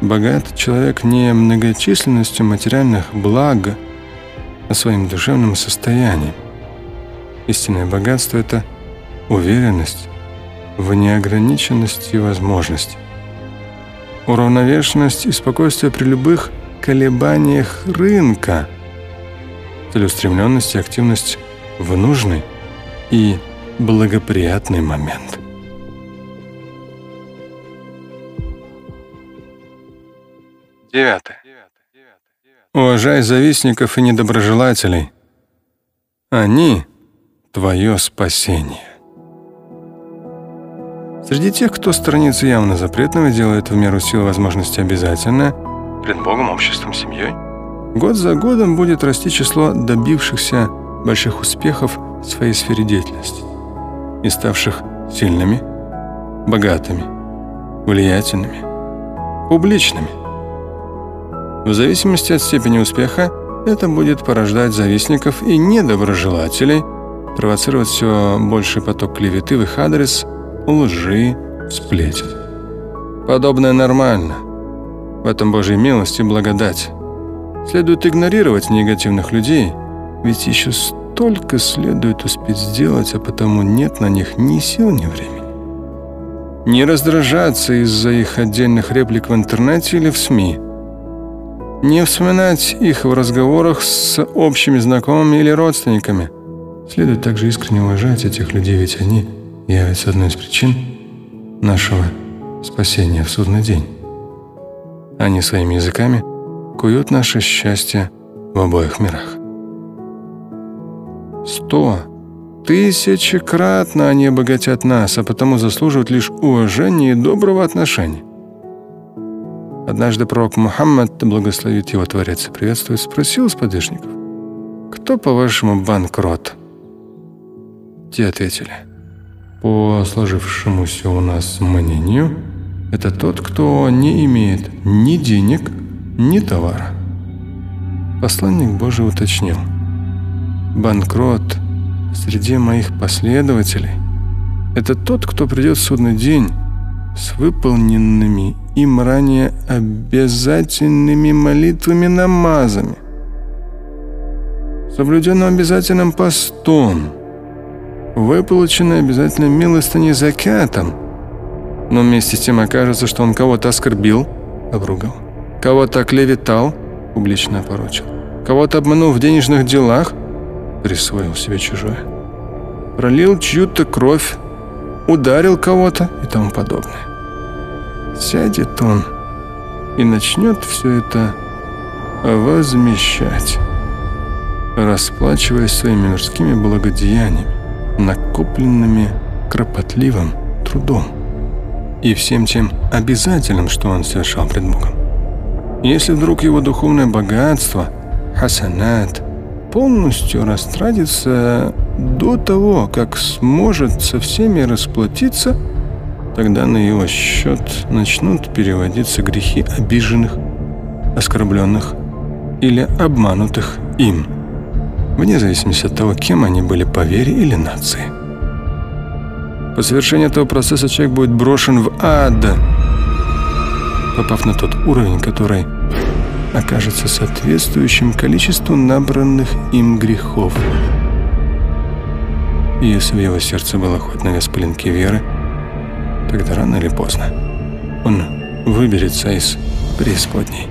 богат человек не многочисленностью материальных благ, а своим душевным состоянием. Истинное богатство – это уверенность в неограниченности возможностей, уравновешенность и спокойствие при любых колебаниях рынка, целеустремленность и активность в нужный и благоприятный момент. Девятое. Уважай завистников и недоброжелателей. Они – твое спасение. Среди тех, кто сторонится явно запретного, делает в меру сил возможности обязательно, пред Богом, обществом, семьей, год за годом будет расти число добившихся больших успехов в своей сфере деятельности и ставших сильными, богатыми, влиятельными, публичными. В зависимости от степени успеха это будет порождать завистников и недоброжелателей, провоцировать все больший поток клеветы в их адрес, лжи, сплетен. Подобное нормально. В этом Божьей милости благодать. Следует игнорировать негативных людей, ведь еще столько следует успеть сделать, а потому нет на них ни сил, ни времени. Не раздражаться из-за их отдельных реплик в интернете или в СМИ. Не вспоминать их в разговорах с общими знакомыми или родственниками. Следует также искренне уважать этих людей, ведь они явятся одной из причин нашего спасения в судный день. Они своими языками куют наше счастье в обоих мирах. Сто, тысячекратно они обогатят нас, а потому заслуживают лишь уважения и доброго отношения. Однажды пророк Мухаммад, да благословит его Творец и приветствует, спросил сподвижников, «Кто, по-вашему, банкрот?» Те ответили, «По сложившемуся у нас мнению, это тот, кто не имеет ни денег, ни товара». Посланник Божий уточнил – банкрот среди моих последователей – это тот, кто придет в судный день с выполненными им ранее обязательными молитвами намазами, соблюденным обязательным постом, выполученной обязательно милостыней закатом, но вместе с тем окажется, что он кого-то оскорбил, обругал, кого-то оклеветал, публично опорочил, кого-то обманул в денежных делах – присвоил себе чужое. Пролил чью-то кровь, ударил кого-то и тому подобное. Сядет он и начнет все это возмещать, расплачиваясь своими мирскими благодеяниями, накопленными кропотливым трудом и всем тем обязательным, что он совершал пред Богом. Если вдруг его духовное богатство, хасанат – полностью растратится до того, как сможет со всеми расплатиться, тогда на его счет начнут переводиться грехи обиженных, оскорбленных или обманутых им, вне зависимости от того, кем они были по вере или нации. По совершении этого процесса человек будет брошен в ад, попав на тот уровень, который окажется соответствующим количеству набранных им грехов. И если в его сердце было хоть на вес пылинки веры, тогда рано или поздно он выберется из преисподней.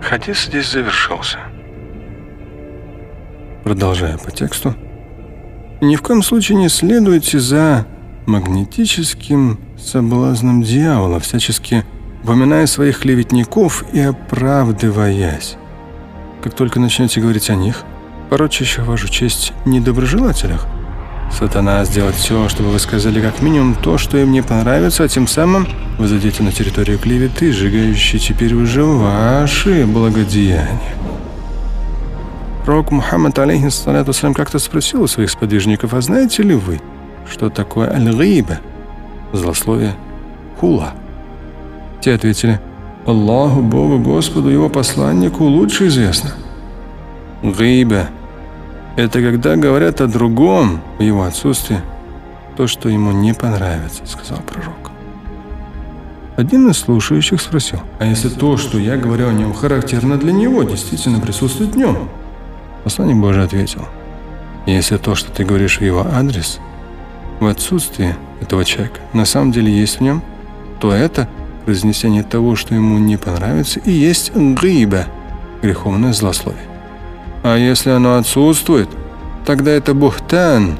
Хадис здесь завершился. Продолжая по тексту, ни в коем случае не следуйте за магнетическим соблазном дьявола, всячески упоминая своих клеветников и оправдываясь. Как только начнете говорить о них, порочащих вашу честь недоброжелателях, сатана сделает все, чтобы вы сказали как минимум то, что им не понравится, а тем самым вы зайдете на территорию клеветы, сжигающей теперь уже ваши благодеяния. Пророк Мухаммад, алейхиссалату как-то спросил у своих сподвижников, а знаете ли вы, что такое аль-гиба, злословие, хула? Те ответили, Аллаху, Богу, Господу, Его посланнику лучше известно. Гиба – это когда говорят о другом в его отсутствии, то, что ему не понравится, сказал пророк. Один из слушающих спросил, а если то, что я говорю о нем, характерно для него, действительно присутствует в нем? Посланник Божий ответил, если то, что ты говоришь в его адрес, в отсутствии этого человека, на самом деле есть в нем, то это произнесение того, что ему не понравится, и есть гиба, греховное злословие. А если оно отсутствует, тогда это бухтан,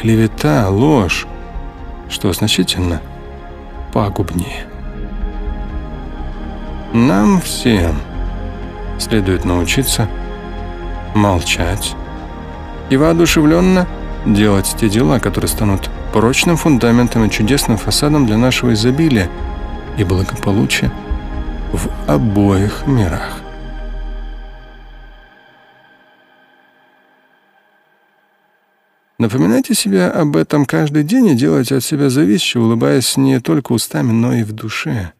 клевета, ложь, что значительно пагубнее. Нам всем следует научиться молчать и воодушевленно делать те дела, которые станут прочным фундаментом и чудесным фасадом для нашего изобилия и благополучия в обоих мирах. Напоминайте себе об этом каждый день и делайте от себя зависящего, улыбаясь не только устами, но и в душе.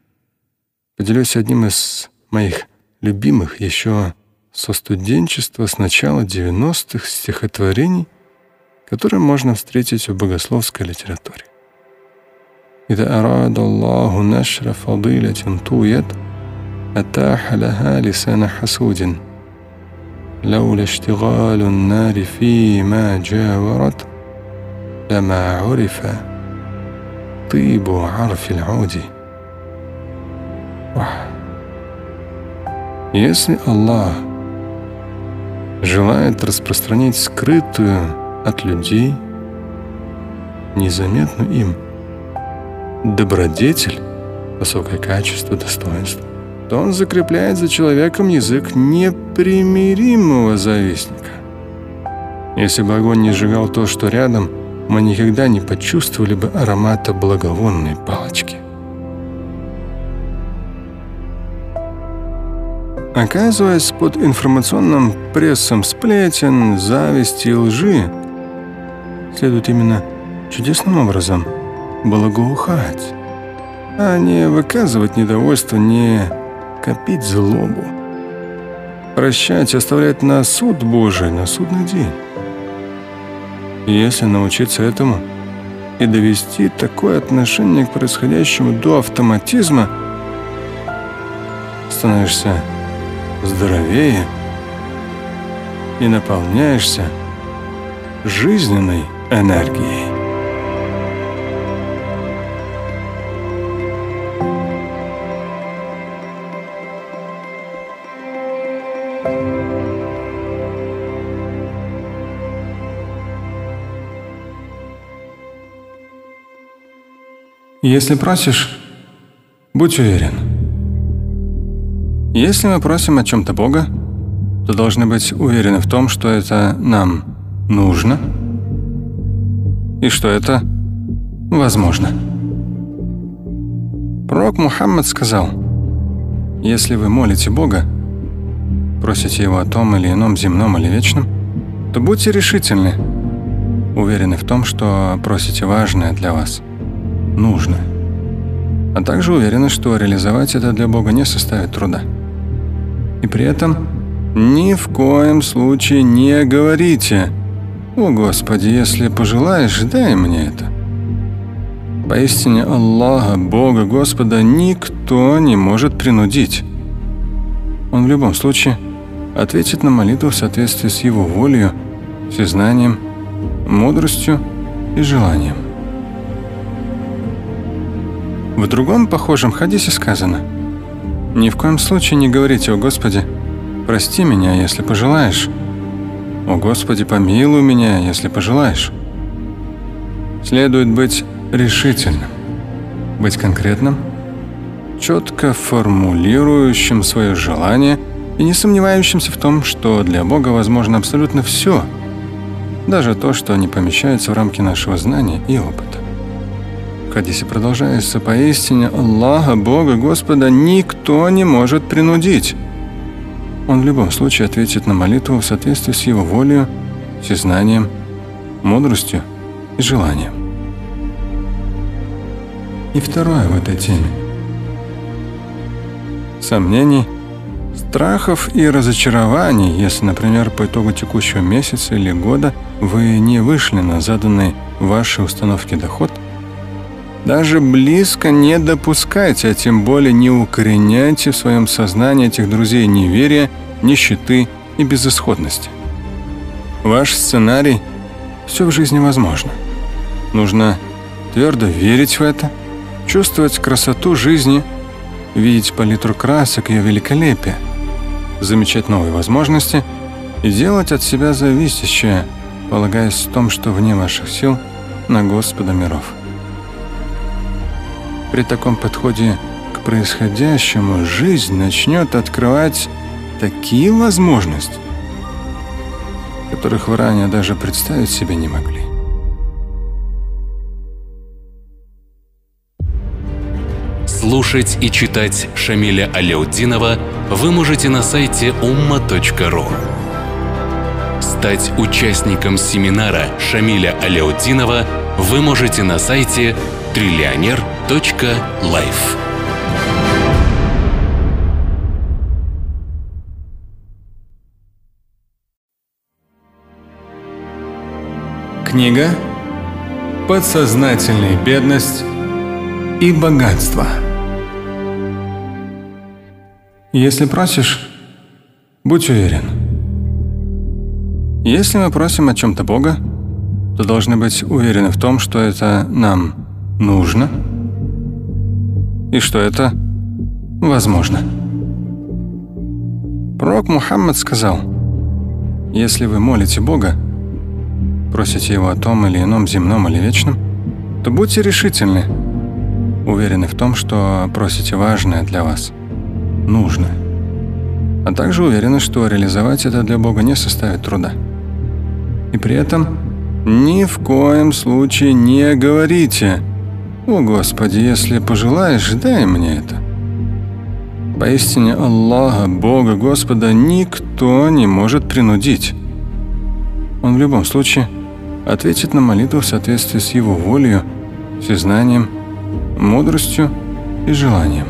Поделюсь одним из моих любимых еще со студенчества с начала 90-х стихотворений, которые можно встретить в богословской литературе. إذا أراد الله نشر فضيلة طويت أتاح لها لسان حسود لولا اشتغال النار فيما جاورت لما عرف طيب عرف العود Если Аллах желает распространить скрытую от людей, незаметную им, добродетель, высокое качество, достоинство, то он закрепляет за человеком язык непримиримого завистника. Если бы огонь не сжигал то, что рядом, мы никогда не почувствовали бы аромата благовонной палочки. Оказываясь под информационным прессом сплетен, зависти и лжи, следует именно чудесным образом благоухать, а не выказывать недовольство, не копить злобу. Прощать и оставлять на суд Божий, на судный день. Если научиться этому и довести такое отношение к происходящему до автоматизма, становишься здоровее и наполняешься жизненной энергией. Если просишь, будь уверен – если мы просим о чем-то Бога, то должны быть уверены в том, что это нам нужно и что это возможно. Пророк Мухаммад сказал, если вы молите Бога, просите Его о том или ином земном или вечном, то будьте решительны, уверены в том, что просите важное для вас нужное. А также уверены, что реализовать это для Бога не составит труда. И при этом ни в коем случае не говорите «О Господи, если пожелаешь, дай мне это». Поистине Аллаха, Бога, Господа никто не может принудить. Он в любом случае ответит на молитву в соответствии с его волею, всезнанием, мудростью и желанием. В другом похожем хадисе сказано «Ни в коем случае не говорите, о Господи, прости меня, если пожелаешь. О Господи, помилуй меня, если пожелаешь». Следует быть решительным, быть конкретным, четко формулирующим свое желание и не сомневающимся в том, что для Бога возможно абсолютно все, даже то, что не помещается в рамки нашего знания и опыта. В хадисе продолжается «Поистине Аллаха, Бога, Господа никто не может принудить». Он в любом случае ответит на молитву в соответствии с его волей, всезнанием, мудростью и желанием. И второе в этой теме. Сомнений, страхов и разочарований, если, например, по итогу текущего месяца или года вы не вышли на заданный вашей установке доход, даже близко не допускайте, а тем более не укореняйте в своем сознании этих друзей неверия, нищеты и безысходности. Ваш сценарий – все в жизни возможно. Нужно твердо верить в это – чувствовать красоту жизни, видеть палитру красок, ее великолепие, замечать новые возможности и делать от себя зависящее, полагаясь в том, что вне ваших сил на Господа миров. При таком подходе к происходящему жизнь начнет открывать такие возможности, которых вы ранее даже представить себе не могли. Слушать и читать Шамиля Аляутдинова вы можете на сайте umma.ru. Стать участником семинара Шамиля Аляутдинова вы можете на сайте триллионер.life. Книга «Подсознательная бедность и богатство». Если просишь, будь уверен. Если мы просим о чем-то Бога, то должны быть уверены в том, что это нам нужно и что это возможно. Пророк Мухаммад сказал, если вы молите Бога, просите Его о том или ином земном или вечном, то будьте решительны, уверены в том, что просите важное для вас – нужное. А также уверены, что реализовать это для Бога не составит труда. И при этом ни в коем случае не говорите «О Господи, если пожелаешь, дай мне это». Поистине Аллаха, Бога, Господа никто не может принудить. Он в любом случае ответит на молитву в соответствии с его волею, всезнанием, мудростью и желанием.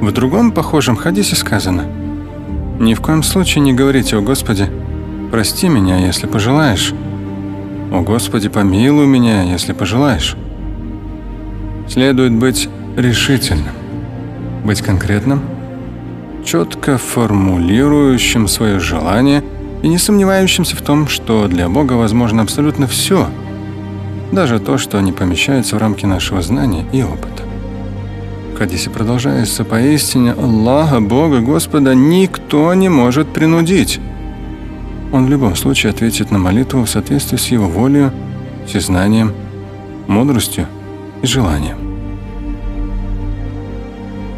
В другом похожем хадисе сказано «Ни в коем случае не говорите, о Господи, прости меня, если пожелаешь. О Господи, помилуй меня, если пожелаешь». Следует быть решительным, быть конкретным, четко формулирующим свое желание и не сомневающимся в том, что для Бога возможно абсолютно все, даже то, что не помещается в рамки нашего знания и опыта хадисе продолжается «Поистине Аллаха, Бога, Господа никто не может принудить». Он в любом случае ответит на молитву в соответствии с его волей, всезнанием, мудростью и желанием.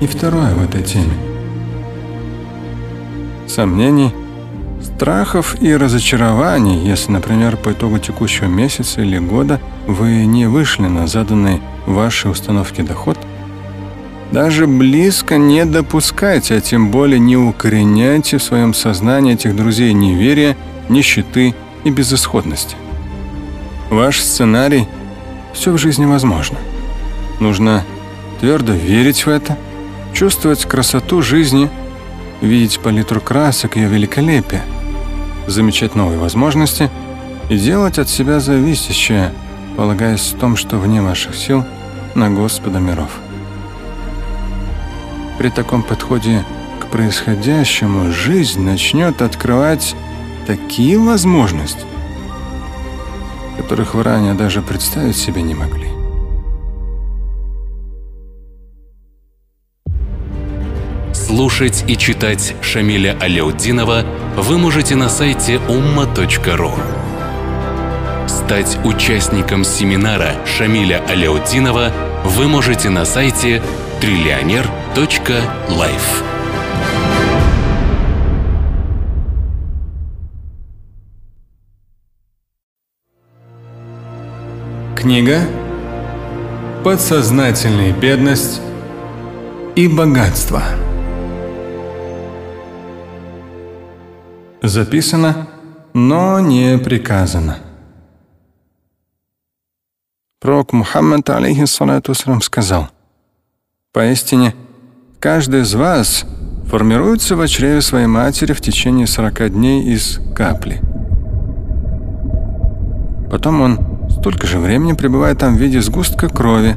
И второе в этой теме. Сомнений, страхов и разочарований, если, например, по итогу текущего месяца или года вы не вышли на заданный вашей установке доход – даже близко не допускайте, а тем более не укореняйте в своем сознании этих друзей неверия, нищеты и безысходности. Ваш сценарий все в жизни возможно. Нужно твердо верить в это, чувствовать красоту жизни, видеть палитру красок, ее великолепие, замечать новые возможности и делать от себя зависящее, полагаясь в том, что вне ваших сил на Господа миров. При таком подходе к происходящему жизнь начнет открывать такие возможности, которых вы ранее даже представить себе не могли. Слушать и читать Шамиля Аляутдинова вы можете на сайте umma.ru. Стать участником семинара Шамиля Аляутдинова вы можете на сайте триллионер.life. Книга «Подсознательная бедность и богатство». Записано, но не приказано. Пророк Мухаммад, алейхиссалату сказал, «Поистине, каждый из вас формируется в чреве своей матери в течение 40 дней из капли. Потом он столько же времени пребывает там в виде сгустка крови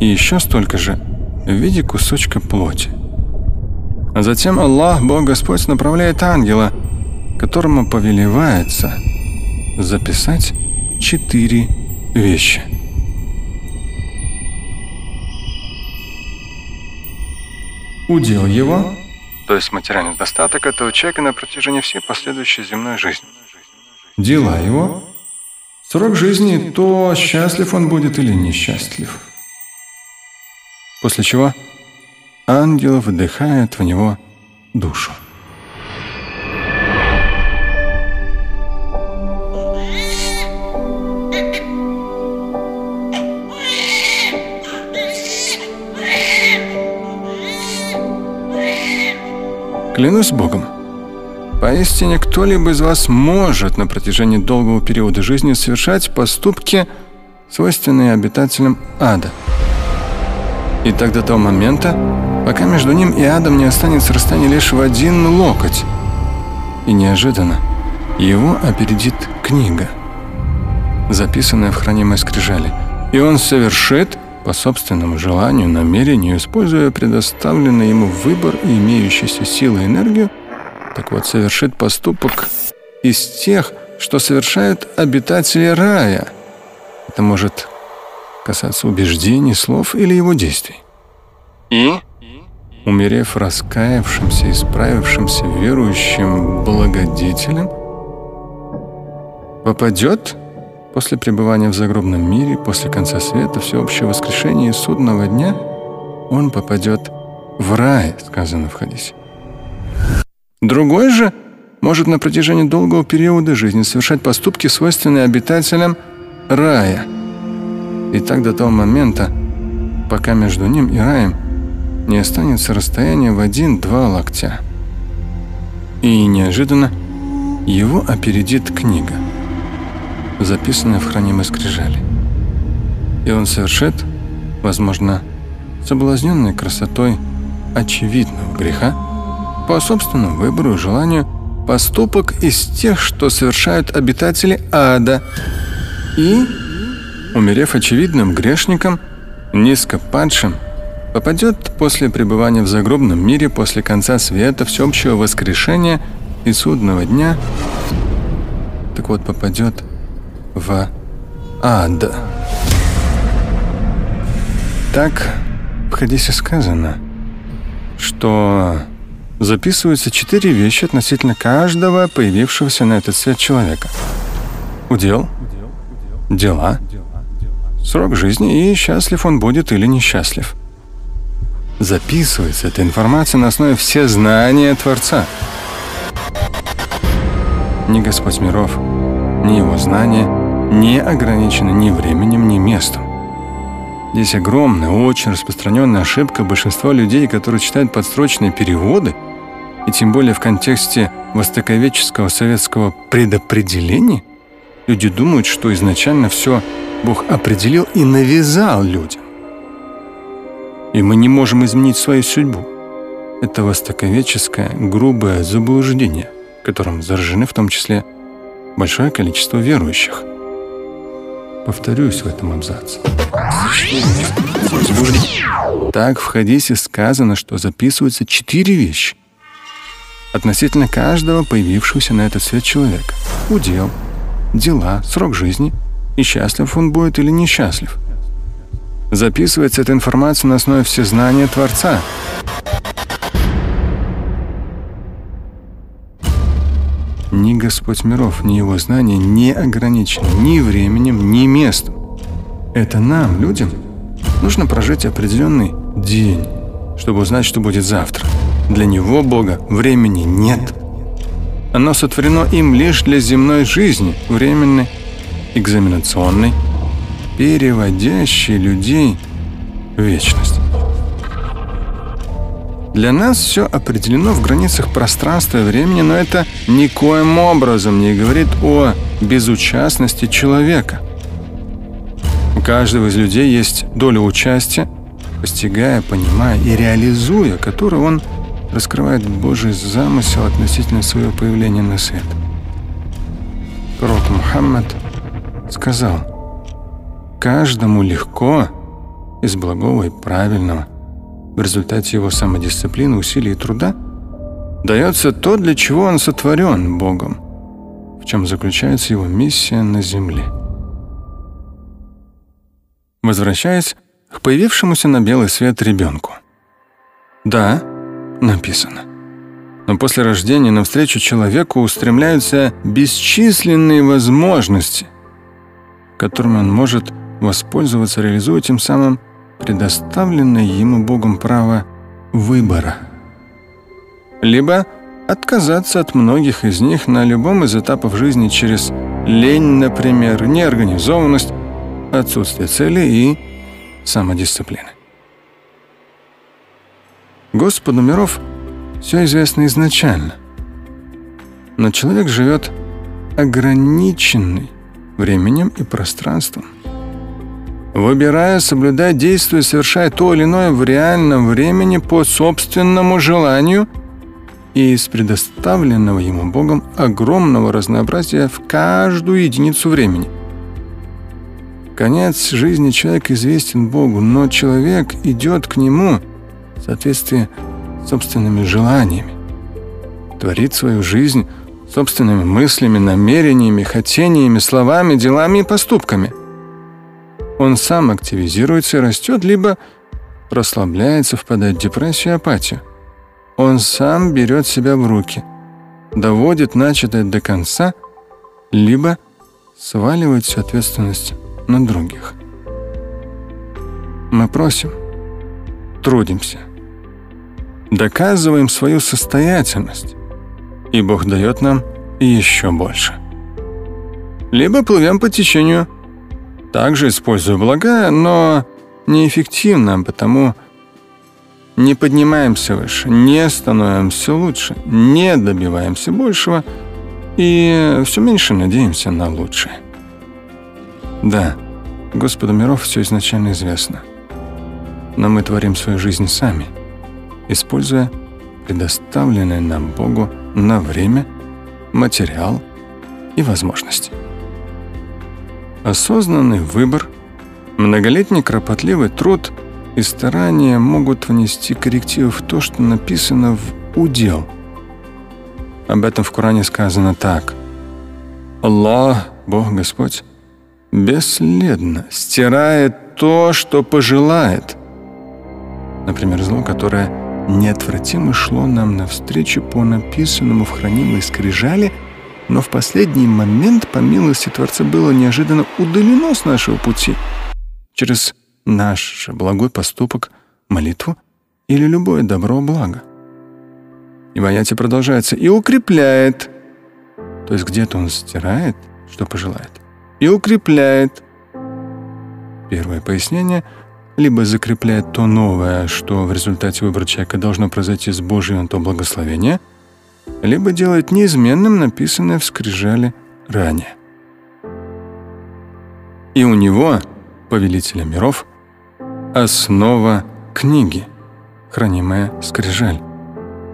и еще столько же в виде кусочка плоти. А затем Аллах, Бог Господь, направляет ангела, которому повелевается записать четыре вещи. Удел его, то есть материальный достаток этого человека на протяжении всей последующей земной жизни. Дела его, Срок жизни, то счастлив он будет или несчастлив. После чего ангел вдыхает в него душу. Клянусь Богом, Поистине, кто-либо из вас может на протяжении долгого периода жизни совершать поступки, свойственные обитателям ада. И так до того момента, пока между ним и адом не останется расстояние лишь в один локоть. И неожиданно его опередит книга, записанная в хранимой скрижали. И он совершит по собственному желанию, намерению, используя предоставленный ему выбор и имеющиеся силы и энергию, так вот, совершит поступок из тех, что совершают обитатели рая. Это может касаться убеждений, слов или его действий. И, умерев раскаявшимся, исправившимся верующим благодетелем, попадет после пребывания в загробном мире, после конца света, всеобщего воскрешения и судного дня, он попадет в рай, сказано в хадисе. Другой же может на протяжении долгого периода жизни совершать поступки, свойственные обитателям рая. И так до того момента, пока между ним и раем не останется расстояние в один-два локтя. И неожиданно его опередит книга, записанная в хранимой скрижали. И он совершит, возможно, соблазненной красотой очевидного греха, по собственному выбору и желанию поступок из тех, что совершают обитатели ада. И, умерев очевидным грешником, низко падшим, попадет после пребывания в загробном мире после конца света, всеобщего воскрешения и судного дня, так вот попадет в ад. Так в хадисе сказано, что записываются четыре вещи относительно каждого появившегося на этот свет человека. Удел, дела, срок жизни и счастлив он будет или несчастлив. Записывается эта информация на основе все знания Творца. Ни Господь миров, ни его знания не ограничены ни временем, ни местом. Здесь огромная, очень распространенная ошибка большинства людей, которые читают подстрочные переводы – и тем более в контексте востоковеческого советского предопределения, Люди думают, что изначально все Бог определил и навязал людям. И мы не можем изменить свою судьбу. Это востоковеческое, грубое заблуждение, которым заражены в том числе большое количество верующих. Повторюсь в этом абзаце. Так в хадисе сказано, что записываются четыре вещи относительно каждого появившегося на этот свет человека. Удел, дела, срок жизни и счастлив он будет или несчастлив. Записывается эта информация на основе всезнания Творца. Ни Господь миров, ни Его знания не ограничены ни временем, ни местом. Это нам, людям, нужно прожить определенный день, чтобы узнать, что будет завтра. Для Него, Бога, времени нет. Оно сотворено им лишь для земной жизни, временной, экзаменационной, переводящей людей в вечность. Для нас все определено в границах пространства и времени, но это никоим образом не говорит о безучастности человека. У каждого из людей есть доля участия, постигая, понимая и реализуя, которую он раскрывает Божий замысел относительно своего появления на свет. Пророк Мухаммад сказал, «Каждому легко из благого и правильного – в результате его самодисциплины, усилий и труда, дается то, для чего он сотворен Богом, в чем заключается его миссия на земле. Возвращаясь к появившемуся на белый свет ребенку. Да, написано. Но после рождения навстречу человеку устремляются бесчисленные возможности, которыми он может воспользоваться, реализуя тем самым предоставленное ему Богом право выбора. Либо отказаться от многих из них на любом из этапов жизни через лень, например, неорганизованность, отсутствие цели и самодисциплины. Господу миров все известно изначально. Но человек живет ограниченный временем и пространством выбирая, соблюдая, действуя, совершая то или иное в реальном времени по собственному желанию и из предоставленного ему Богом огромного разнообразия в каждую единицу времени. Конец жизни человека известен Богу, но человек идет к нему в соответствии с собственными желаниями, творит свою жизнь собственными мыслями, намерениями, хотениями, словами, делами и поступками – он сам активизируется и растет, либо расслабляется, впадает в депрессию и апатию. Он сам берет себя в руки, доводит начатое до конца, либо сваливает всю ответственность на других. Мы просим, трудимся, доказываем свою состоятельность, и Бог дает нам еще больше. Либо плывем по течению – также использую блага, но неэффективно, потому не поднимаемся выше, не становимся лучше, не добиваемся большего и все меньше надеемся на лучшее. Да, Господу миров все изначально известно. Но мы творим свою жизнь сами, используя предоставленное нам Богу на время, материал и возможности. Осознанный выбор, многолетний кропотливый труд и старания могут внести коррективы в то, что написано в удел. Об этом в Коране сказано так. Аллах, Бог Господь, бесследно стирает то, что пожелает. Например, зло, которое неотвратимо шло нам навстречу по написанному в хранимой скрижали – но в последний момент, по милости Творца, было неожиданно удалено с нашего пути через наш благой поступок, молитву или любое добро благо. И аяте продолжается «и укрепляет». То есть где-то он стирает, что пожелает, и укрепляет. Первое пояснение – либо закрепляет то новое, что в результате выбора человека должно произойти с Божьим на то благословение – либо делает неизменным написанное в скрижале ранее. И у него, повелителя миров, основа книги, хранимая скрижаль,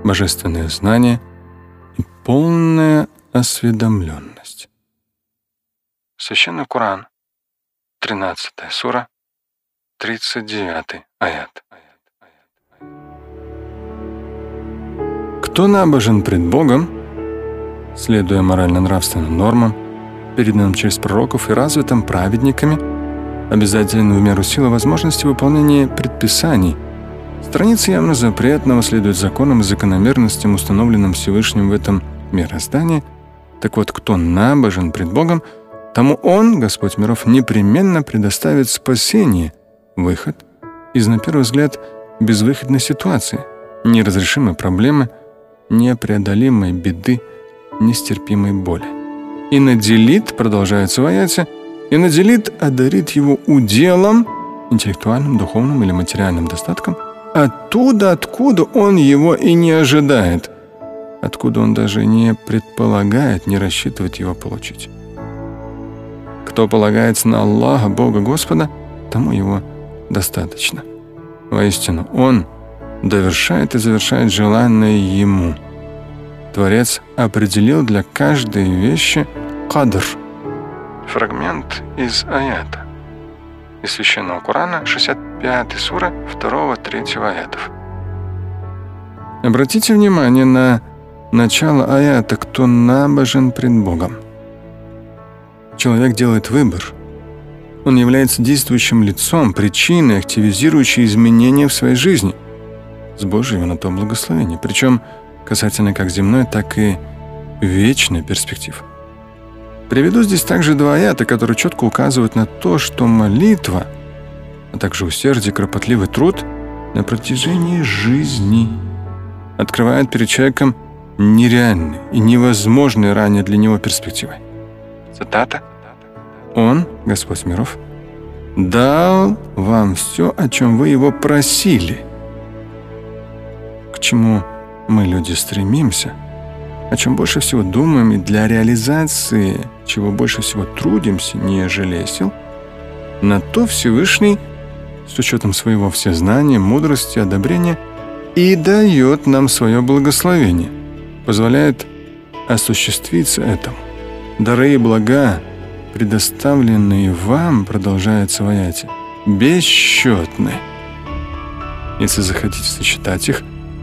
божественное знание и полная осведомленность. Священный Коран, 13 сура, 39 аят. Кто набожен пред Богом, следуя морально-нравственным нормам, переданным через пророков и развитым праведниками, обязательно в меру силы возможности выполнения предписаний. Страница явно запретного следует законам и закономерностям, установленным Всевышним в этом мироздании. Так вот, кто набожен пред Богом, тому Он, Господь миров, непременно предоставит спасение, выход из, на первый взгляд, безвыходной ситуации, неразрешимой проблемы – непреодолимой беды, нестерпимой боли. И наделит, продолжается в аяте, и наделит, одарит его уделом, интеллектуальным, духовным или материальным достатком, оттуда, откуда он его и не ожидает, откуда он даже не предполагает, не рассчитывает его получить. Кто полагается на Аллаха, Бога Господа, тому его достаточно. Воистину, Он — довершает и завершает желанное ему. Творец определил для каждой вещи кадр. Фрагмент из аята. Из Священного Корана, 65 сура, 2-3 аятов. Обратите внимание на начало аята «Кто набожен пред Богом». Человек делает выбор. Он является действующим лицом, причиной, активизирующей изменения в своей жизни – с Божьего на то благословение, причем касательно как земной, так и вечной перспектив. Приведу здесь также два аята, которые четко указывают на то, что молитва, а также усердие, кропотливый труд на протяжении жизни открывает перед человеком нереальные и невозможные ранее для него перспективы. Цитата. «Он, Господь миров, дал вам все, о чем вы его просили» чему мы, люди, стремимся, о чем больше всего думаем и для реализации, чего больше всего трудимся, не жалея сил, на то Всевышний, с учетом своего всезнания, мудрости, одобрения, и дает нам свое благословение, позволяет осуществиться этому. Дары и блага, предоставленные вам, продолжает Саваяти, бесчетны. Если захотите сочетать их,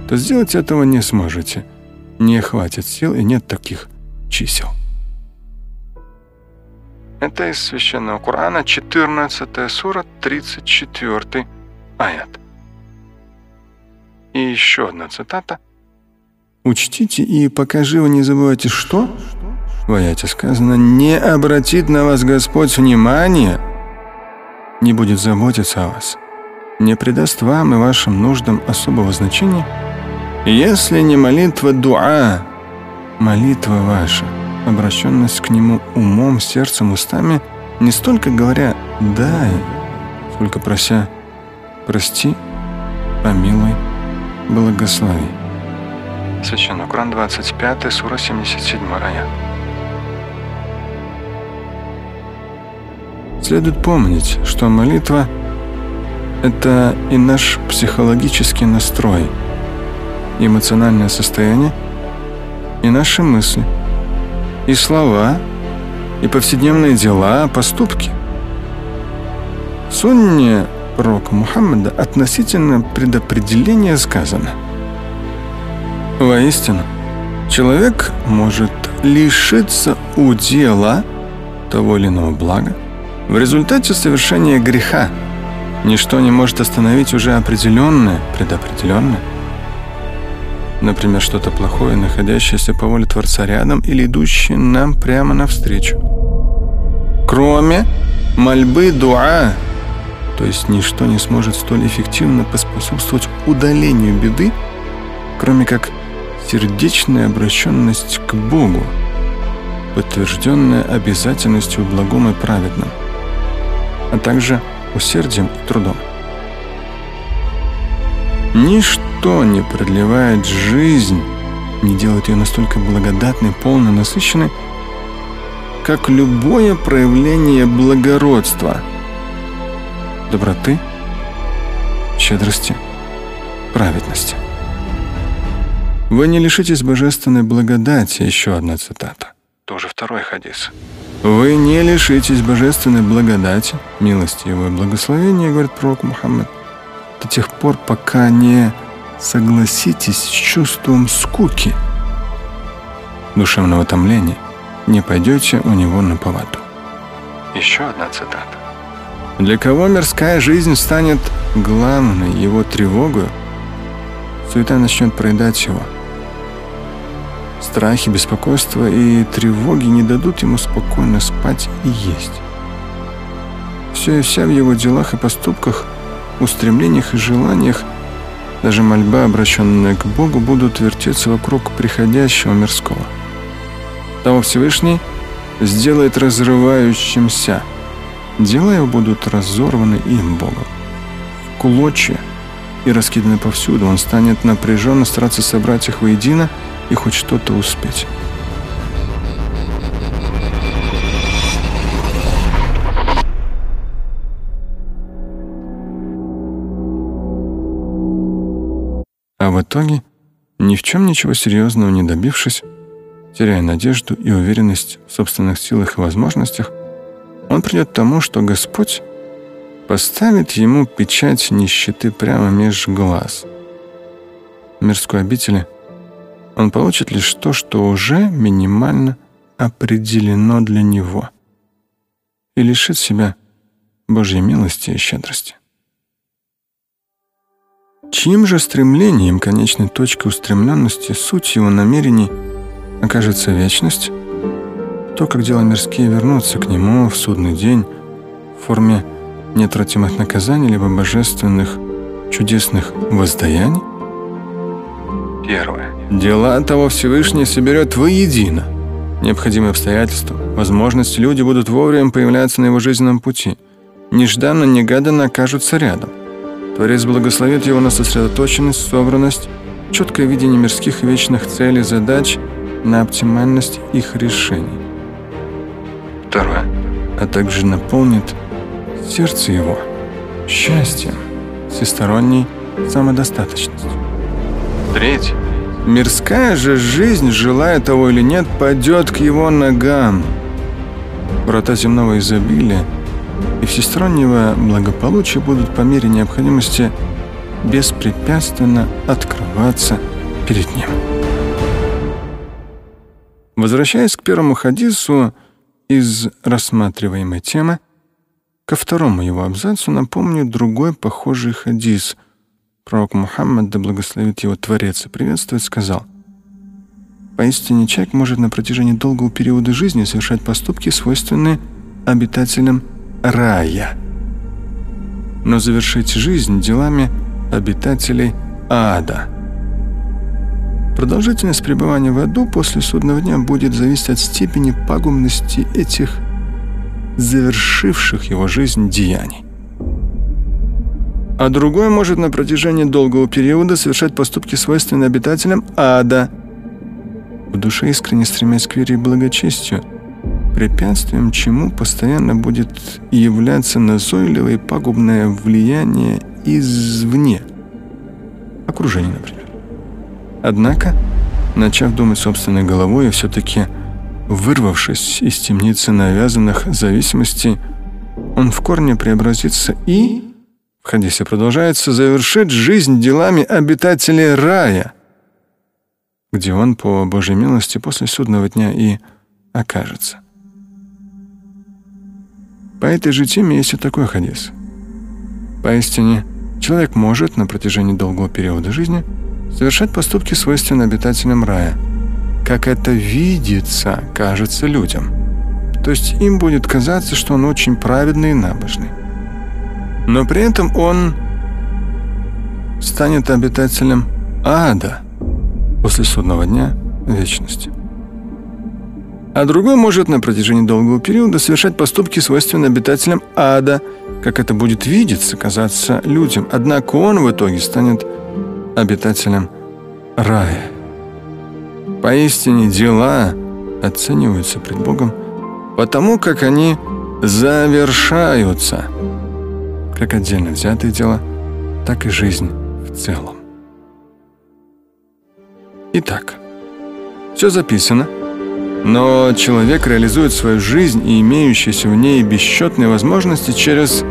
то сделать этого не сможете. Не хватит сил и нет таких чисел. Это из Священного Корана, 14 сура, 34 аят. И еще одна цитата. «Учтите и пока живы не забывайте, что?» В аяте сказано «Не обратит на вас Господь внимания, не будет заботиться о вас, не придаст вам и вашим нуждам особого значения, если не молитва дуа, молитва ваша, обращенность к Нему умом, сердцем, устами, не столько говоря «дай», сколько прося «прости, помилуй, благослови». Священный Коран 25, сура 77 аят. Следует помнить, что молитва – это и наш психологический настрой – эмоциональное состояние, и наши мысли, и слова, и повседневные дела, поступки. Сунне пророка Мухаммада относительно предопределения сказано «Воистину, человек может лишиться удела того или иного блага в результате совершения греха. Ничто не может остановить уже определенное, предопределенное, Например, что-то плохое, находящееся по воле Творца рядом или идущее нам прямо навстречу. Кроме мольбы дуа, то есть ничто не сможет столь эффективно поспособствовать удалению беды, кроме как сердечная обращенность к Богу, подтвержденная обязательностью благом и праведным, а также усердием и трудом. Ничто не продлевает жизнь, не делает ее настолько благодатной, полной, насыщенной, как любое проявление благородства, доброты, щедрости, праведности. Вы не лишитесь божественной благодати, еще одна цитата. Тоже второй хадис. Вы не лишитесь божественной благодати, милости его и благословения, говорит пророк Мухаммад, до тех пор, пока не согласитесь с чувством скуки, душевного томления, не пойдете у него на поводу. Еще одна цитата. Для кого мирская жизнь станет главной его тревогой, суета начнет проедать его. Страхи, беспокойства и тревоги не дадут ему спокойно спать и есть. Все и вся в его делах и поступках, устремлениях и желаниях, даже мольба, обращенная к Богу, будут вертеться вокруг приходящего мирского. Того Всевышний сделает разрывающимся – Дела его будут разорваны им, Богом. В и раскиданы повсюду. Он станет напряженно стараться собрать их воедино и хоть что-то успеть. В итоге, ни в чем ничего серьезного не добившись, теряя надежду и уверенность в собственных силах и возможностях, он придет к тому, что Господь поставит ему печать нищеты прямо меж глаз. В мирской обители он получит лишь то, что уже минимально определено для него, и лишит себя Божьей милости и щедрости. Чьим же стремлением, конечной точкой устремленности, суть его намерений окажется вечность, то, как дела мирские вернутся к нему в судный день в форме неотвратимых наказаний либо божественных чудесных воздаяний? Первое. Дела того Всевышний соберет воедино. Необходимые обстоятельства, возможности, люди будут вовремя появляться на его жизненном пути. Нежданно-негаданно окажутся рядом. Творец благословит его на сосредоточенность, собранность, четкое видение мирских вечных целей, задач, на оптимальность их решений. Второе. А также наполнит сердце его счастьем, всесторонней самодостаточностью. Третье. Мирская же жизнь, желая того или нет, падет к его ногам. Врата земного изобилия и всестороннего благополучия будут по мере необходимости беспрепятственно открываться перед ним. Возвращаясь к первому хадису, из рассматриваемой темы ко второму его абзацу напомню другой похожий хадис. Пророк Мухаммад, да благословит его Творец и приветствует, сказал «Поистине человек может на протяжении долгого периода жизни совершать поступки, свойственные обитателям рая, но завершить жизнь делами обитателей ада». Продолжительность пребывания в аду после судного дня будет зависеть от степени пагубности этих завершивших его жизнь деяний. А другой может на протяжении долгого периода совершать поступки, свойственные обитателям ада, в душе искренне стремясь к вере и благочестию, препятствием чему постоянно будет являться назойливое и пагубное влияние извне, окружение, например. Однако, начав думать собственной головой и все-таки вырвавшись из темницы навязанных зависимостей, он в корне преобразится и, в хадисе продолжается, завершит жизнь делами обитателей рая, где он по Божьей милости после судного дня и окажется. По этой же теме есть и такой хадис. Поистине, человек может на протяжении долгого периода жизни – совершать поступки, свойственные обитателям рая, как это видится, кажется людям. То есть им будет казаться, что он очень праведный и набожный. Но при этом он станет обитателем ада после судного дня вечности. А другой может на протяжении долгого периода совершать поступки, свойственные обитателям ада, как это будет видеться, казаться людям. Однако он в итоге станет обитателям рая. Поистине дела оцениваются пред Богом потому как они завершаются, как отдельно взятые дела, так и жизнь в целом. Итак, все записано, но человек реализует свою жизнь и имеющиеся в ней бесчетные возможности через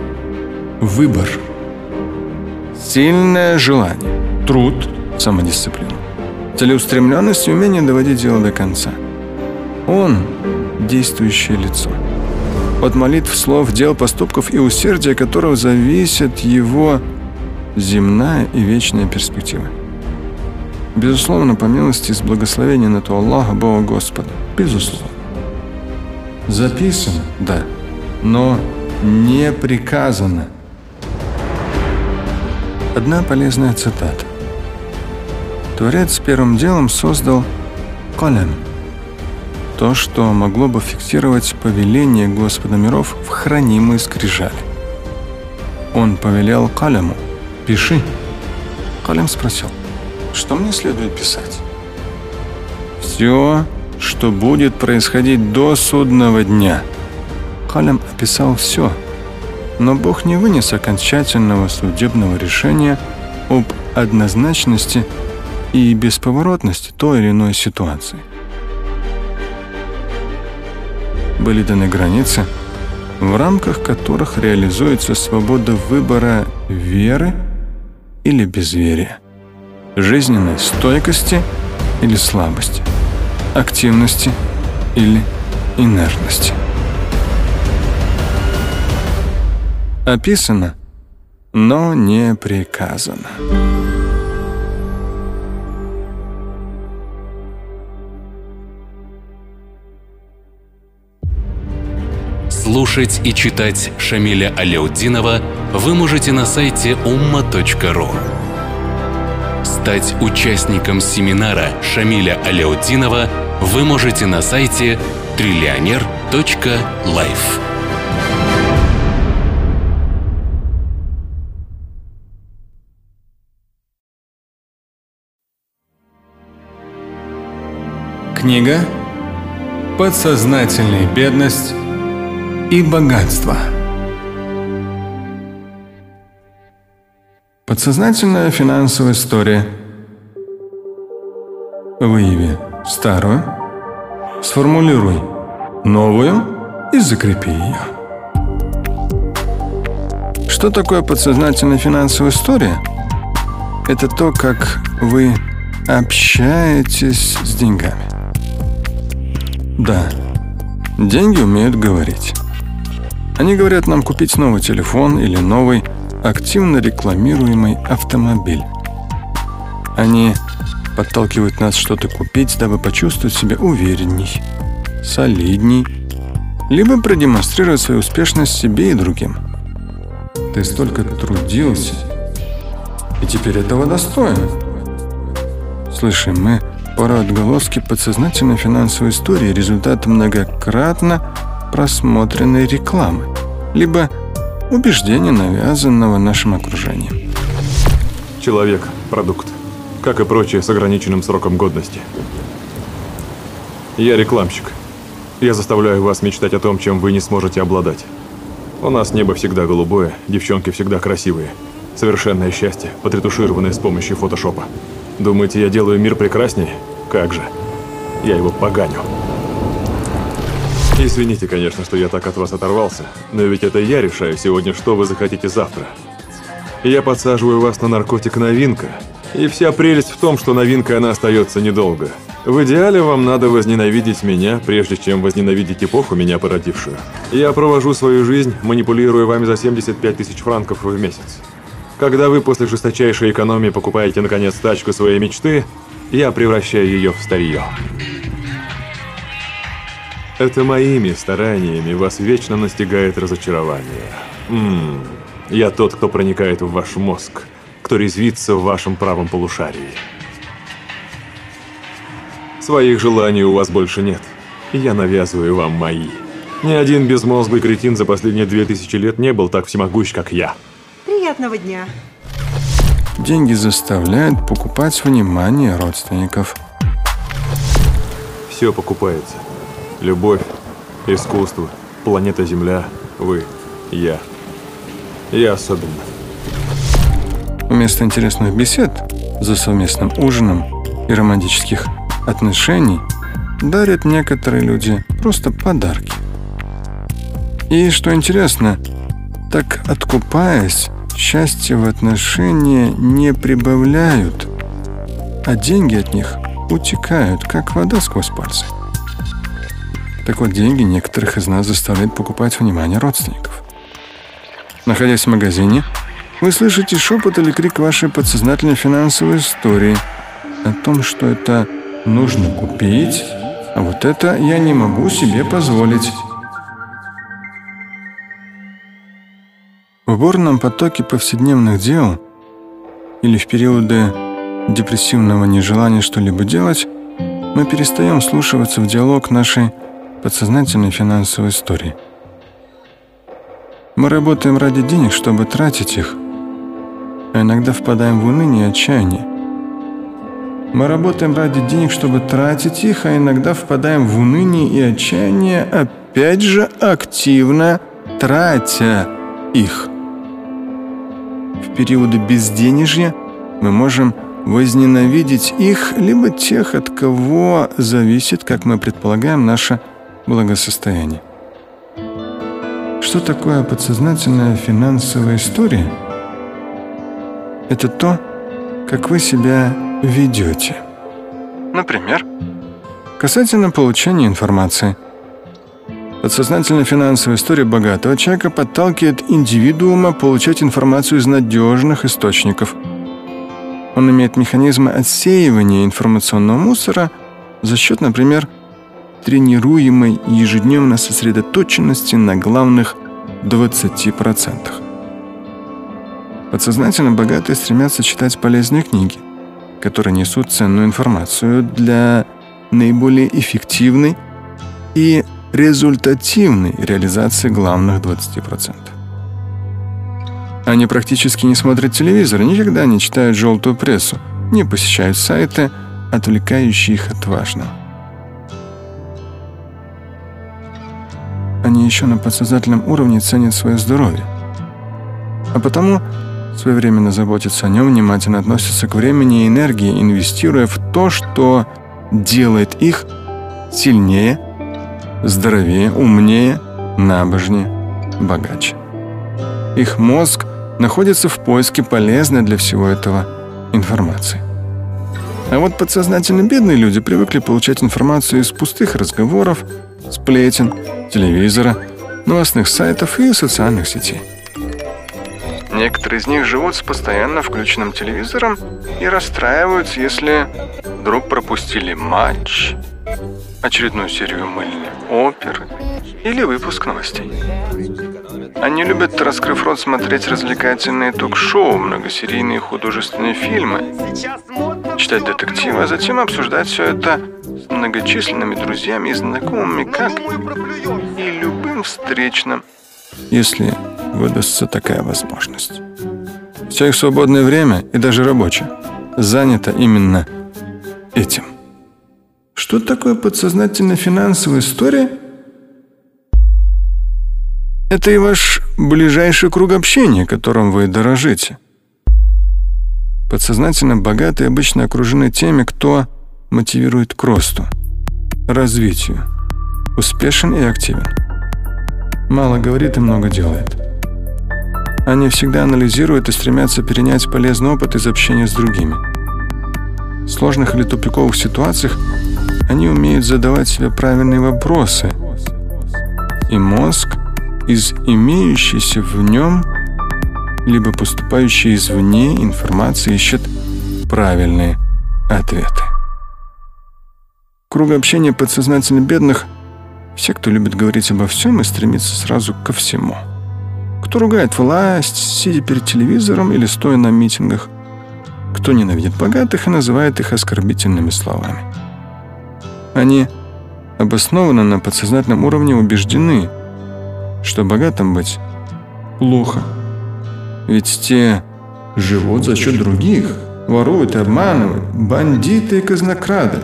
выбор. Сильное желание, труд, самодисциплину, целеустремленность и умение доводить дело до конца. Он – действующее лицо. От молитв, слов, дел, поступков и усердия которого зависит его земная и вечная перспектива. Безусловно, по милости и с благословения на то Аллаха, Бога Господа. Безусловно. Записано, да, но не приказано. Одна полезная цитата. Творец первым делом создал колем. То, что могло бы фиксировать повеление Господа миров в хранимые скрижали. Он повелел Калему «Пиши». Калем спросил что мне следует писать? Все, что будет происходить до судного дня. Халям описал все, но Бог не вынес окончательного судебного решения об однозначности и бесповоротности той или иной ситуации. Были даны границы, в рамках которых реализуется свобода выбора веры или безверия жизненной стойкости или слабости, активности или инертности. Описано, но не приказано. Слушать и читать Шамиля Аляутдинова вы можете на сайте umma.ru. Стать участником семинара Шамиля Аляутдинова вы можете на сайте триллионер.life. Книга «Подсознательная бедность и богатство». Подсознательная финансовая история. Выяви старую, сформулируй новую и закрепи ее. Что такое подсознательная финансовая история? Это то, как вы общаетесь с деньгами. Да, деньги умеют говорить. Они говорят нам купить новый телефон или новый активно рекламируемый автомобиль. Они подталкивают нас что-то купить, дабы почувствовать себя уверенней, солидней, либо продемонстрировать свою успешность себе и другим. Ты столько трудился, и теперь этого достоин. Слышим, мы пора отголоски подсознательной финансовой истории результат многократно просмотренной рекламы, либо убеждения, навязанного нашим окружением. Человек – продукт, как и прочее с ограниченным сроком годности. Я рекламщик. Я заставляю вас мечтать о том, чем вы не сможете обладать. У нас небо всегда голубое, девчонки всегда красивые. Совершенное счастье, потретушированное с помощью фотошопа. Думаете, я делаю мир прекраснее? Как же. Я его поганю. Извините, конечно, что я так от вас оторвался, но ведь это я решаю сегодня, что вы захотите завтра. Я подсаживаю вас на наркотик новинка, и вся прелесть в том, что новинка она остается недолго. В идеале вам надо возненавидеть меня, прежде чем возненавидеть эпоху, меня породившую. Я провожу свою жизнь, манипулируя вами за 75 тысяч франков в месяц. Когда вы после жесточайшей экономии покупаете, наконец, тачку своей мечты, я превращаю ее в старье. Это моими стараниями вас вечно настигает разочарование. Ммм, я тот, кто проникает в ваш мозг, кто резвится в вашем правом полушарии. Своих желаний у вас больше нет. Я навязываю вам мои. Ни один безмозглый кретин за последние две тысячи лет не был так всемогущ, как я. Приятного дня. Деньги заставляют покупать внимание родственников. Все покупается любовь, искусство, планета Земля, вы, я. Я особенно. Вместо интересных бесед за совместным ужином и романтических отношений дарят некоторые люди просто подарки. И что интересно, так откупаясь, счастье в отношения не прибавляют, а деньги от них утекают, как вода сквозь пальцы. Так вот, деньги некоторых из нас заставляют покупать внимание родственников. Находясь в магазине, вы слышите шепот или крик вашей подсознательной финансовой истории о том, что это нужно купить, а вот это я не могу себе позволить. В бурном потоке повседневных дел или в периоды депрессивного нежелания что-либо делать, мы перестаем слушаться в диалог нашей подсознательной финансовой истории. Мы работаем ради денег, чтобы тратить их – а иногда впадаем в уныние и отчаяние. Мы работаем ради денег, чтобы тратить их, а иногда впадаем в уныние и отчаяние, опять же активно тратя их. В периоды безденежья мы можем возненавидеть их, либо тех, от кого зависит, как мы предполагаем, наше благосостояние. Что такое подсознательная финансовая история – это то, как вы себя ведете. Например, касательно получения информации. Подсознательная финансовая история богатого человека подталкивает индивидуума получать информацию из надежных источников. Он имеет механизмы отсеивания информационного мусора за счет, например, тренируемой ежедневно сосредоточенности на главных 20%. Подсознательно богатые стремятся читать полезные книги, которые несут ценную информацию для наиболее эффективной и результативной реализации главных 20%. Они практически не смотрят телевизор, никогда не читают желтую прессу, не посещают сайты, отвлекающие их от важного. Они еще на подсознательном уровне ценят свое здоровье. А потому своевременно заботятся о нем, внимательно относятся к времени и энергии, инвестируя в то, что делает их сильнее, здоровее, умнее, набожнее, богаче. Их мозг находится в поиске полезной для всего этого информации. А вот подсознательно бедные люди привыкли получать информацию из пустых разговоров, сплетен, телевизора, новостных сайтов и социальных сетей. Некоторые из них живут с постоянно включенным телевизором и расстраиваются, если вдруг пропустили матч, очередную серию мыльной оперы или выпуск новостей. Они любят, раскрыв рот, смотреть развлекательные ток-шоу, многосерийные художественные фильмы, читать детективы, а затем обсуждать все это с многочисленными друзьями и знакомыми, как и любым встречным, если выдастся такая возможность. Все их свободное время, и даже рабочее, занято именно этим. Что такое подсознательная финансовая история? Это и ваш ближайший круг общения, которым вы дорожите. Подсознательно богатые обычно окружены теми, кто мотивирует к росту, развитию, успешен и активен. Мало говорит и много делает. Они всегда анализируют и стремятся перенять полезный опыт из общения с другими. В сложных или тупиковых ситуациях они умеют задавать себе правильные вопросы. И мозг из имеющейся в нем либо поступающей извне информации ищет правильные ответы. Круг общения подсознательно бедных – все, кто любит говорить обо всем и стремится сразу ко всему – кто ругает власть, сидя перед телевизором или стоя на митингах. Кто ненавидит богатых и называет их оскорбительными словами. Они обоснованно на подсознательном уровне убеждены, что богатым быть плохо. Ведь те живут за счет других, воруют и обманывают, бандиты и казнокрады.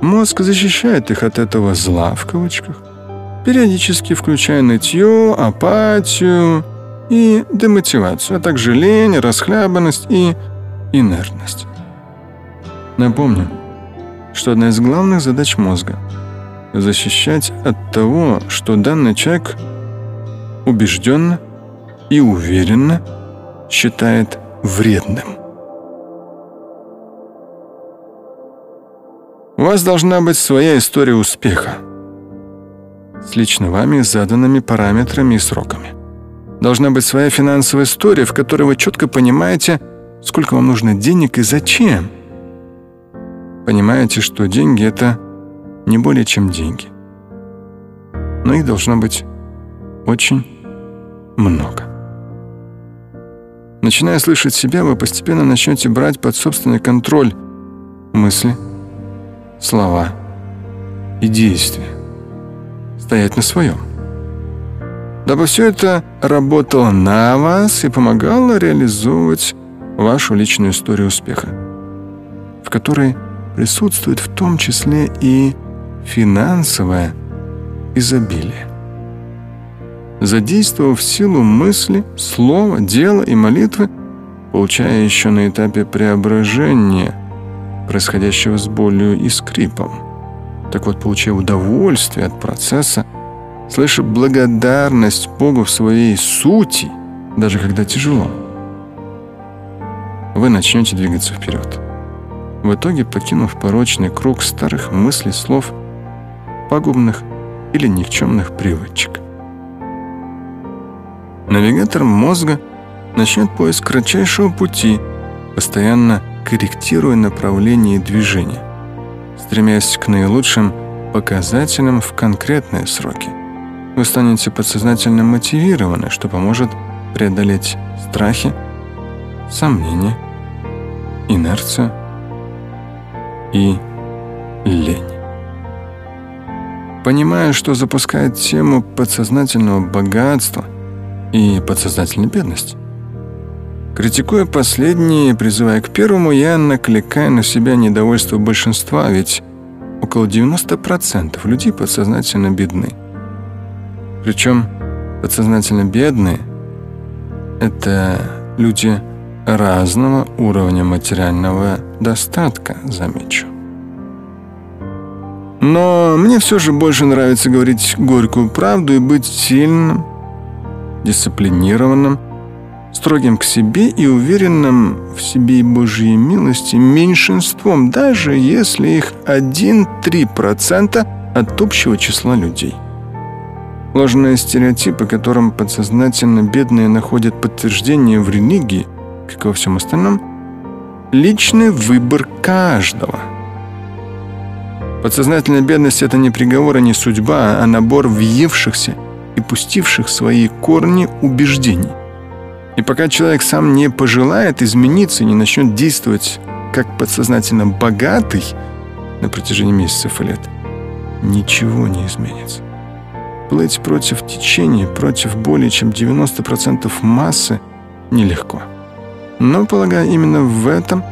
Мозг защищает их от этого зла в кавычках периодически включая нытье, апатию и демотивацию, а также лень, расхлябанность и инертность. Напомню, что одна из главных задач мозга – защищать от того, что данный человек убежденно и уверенно считает вредным. У вас должна быть своя история успеха с лично вами заданными параметрами и сроками. Должна быть своя финансовая история, в которой вы четко понимаете, сколько вам нужно денег и зачем. Понимаете, что деньги — это не более чем деньги. Но их должно быть очень много. Начиная слышать себя, вы постепенно начнете брать под собственный контроль мысли, слова и действия. Стоять на своем. Дабы все это работало на вас и помогало реализовывать вашу личную историю успеха, в которой присутствует в том числе и финансовое изобилие. Задействовав силу мысли, слова, дела и молитвы, получая еще на этапе преображения, происходящего с болью и скрипом. Так вот, получая удовольствие от процесса, слыша благодарность Богу в своей сути, даже когда тяжело, вы начнете двигаться вперед. В итоге, покинув порочный круг старых мыслей, слов, пагубных или никчемных привычек. Навигатор мозга начнет поиск кратчайшего пути, постоянно корректируя направление движения, стремясь к наилучшим показателям в конкретные сроки вы станете подсознательно мотивированы, что поможет преодолеть страхи, сомнения, инерцию и лень. Понимая, что запускает тему подсознательного богатства и подсознательной бедности, Критикуя последние призывая к первому, я накликаю на себя недовольство большинства, ведь около 90% людей подсознательно бедны. Причем подсознательно бедные – это люди разного уровня материального достатка, замечу. Но мне все же больше нравится говорить горькую правду и быть сильным, дисциплинированным, строгим к себе и уверенным в себе и Божьей милости меньшинством, даже если их 1-3% от общего числа людей – Ложные стереотипы, которым подсознательно бедные находят подтверждение в религии, как и во всем остальном, личный выбор каждого. Подсознательная бедность – это не приговор, а не судьба, а набор въевшихся и пустивших свои корни убеждений. И пока человек сам не пожелает измениться не начнет действовать как подсознательно богатый на протяжении месяцев и лет, ничего не изменится. Плыть против течения, против более чем 90% массы нелегко. Но, полагаю, именно в этом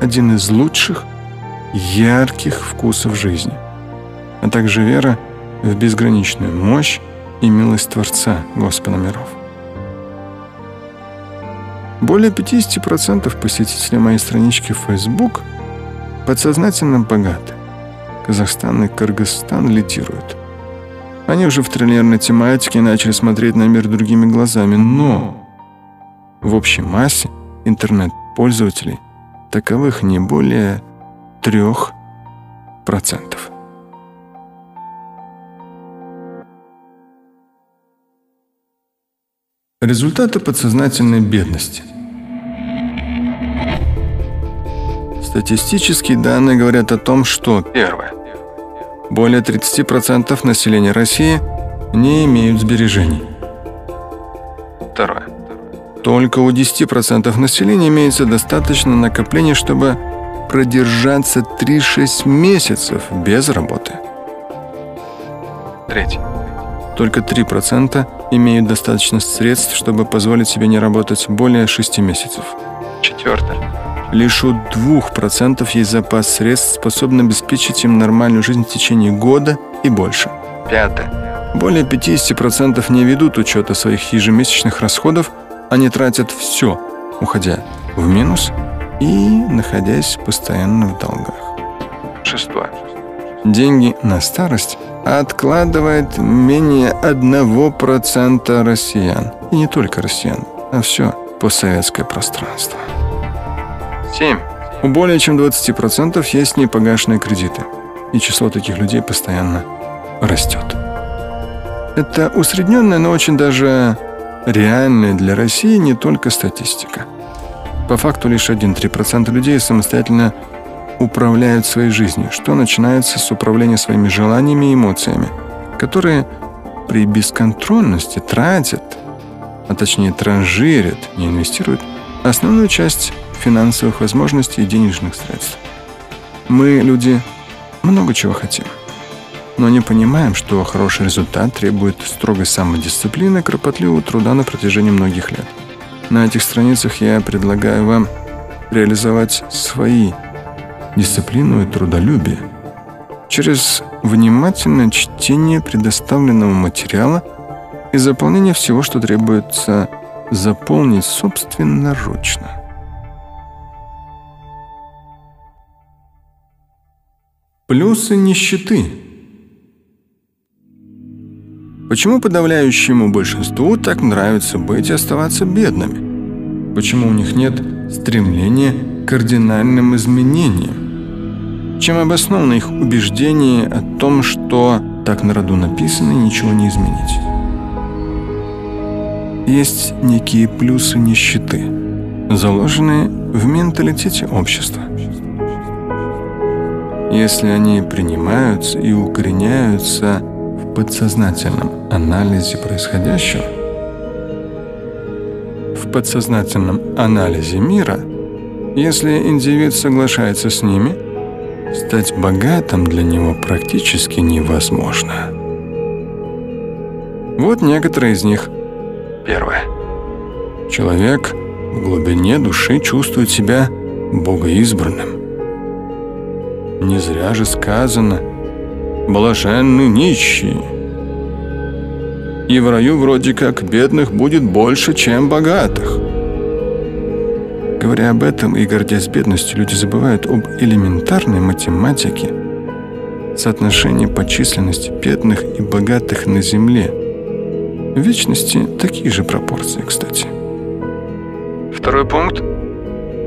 один из лучших, ярких вкусов жизни, а также вера в безграничную мощь и милость Творца, Господа миров. Более 50% посетителей моей странички в Facebook подсознательно богаты. Казахстан и Кыргызстан лидируют. Они уже в триллионной тематике начали смотреть на мир другими глазами, но в общей массе интернет-пользователей таковых не более 3%. Результаты подсознательной бедности. Статистические данные говорят о том, что первое более 30% населения России не имеют сбережений. Второе. Только у 10% населения имеется достаточно накоплений, чтобы продержаться 3-6 месяцев без работы. Третье. Только 3% имеют достаточно средств, чтобы позволить себе не работать более 6 месяцев. Четвертое. Лишь у 2% есть запас средств, способный обеспечить им нормальную жизнь в течение года и больше. Пятое. Более 50% не ведут учета своих ежемесячных расходов, они тратят все, уходя в минус и находясь постоянно в долгах. Шестое. Деньги на старость откладывает менее 1% россиян. И не только россиян, а все постсоветское пространство. 7. У более чем 20% есть непогашенные кредиты, и число таких людей постоянно растет. Это усредненная, но очень даже реальная для России не только статистика. По факту лишь 1-3% людей самостоятельно управляют своей жизнью, что начинается с управления своими желаниями и эмоциями, которые при бесконтрольности тратят, а точнее транжирят, не инвестируют, основную часть финансовых возможностей и денежных средств. Мы, люди, много чего хотим. Но не понимаем, что хороший результат требует строгой самодисциплины и кропотливого труда на протяжении многих лет. На этих страницах я предлагаю вам реализовать свои дисциплину и трудолюбие через внимательное чтение предоставленного материала и заполнение всего, что требуется заполнить собственноручно. Плюсы нищеты. Почему подавляющему большинству так нравится быть и оставаться бедными? Почему у них нет стремления к кардинальным изменениям? Чем обосновано их убеждение о том, что так на роду написано и ничего не изменить? Есть некие плюсы нищеты, заложенные в менталитете общества – если они принимаются и укореняются в подсознательном анализе происходящего, в подсознательном анализе мира, если индивид соглашается с ними, стать богатым для него практически невозможно. Вот некоторые из них. Первое. Человек в глубине души чувствует себя богоизбранным. Не зря же сказано «блаженны нищие». И в раю вроде как бедных будет больше, чем богатых. Говоря об этом и гордясь бедностью, люди забывают об элементарной математике, соотношении по численности бедных и богатых на Земле. В вечности такие же пропорции, кстати. Второй пункт.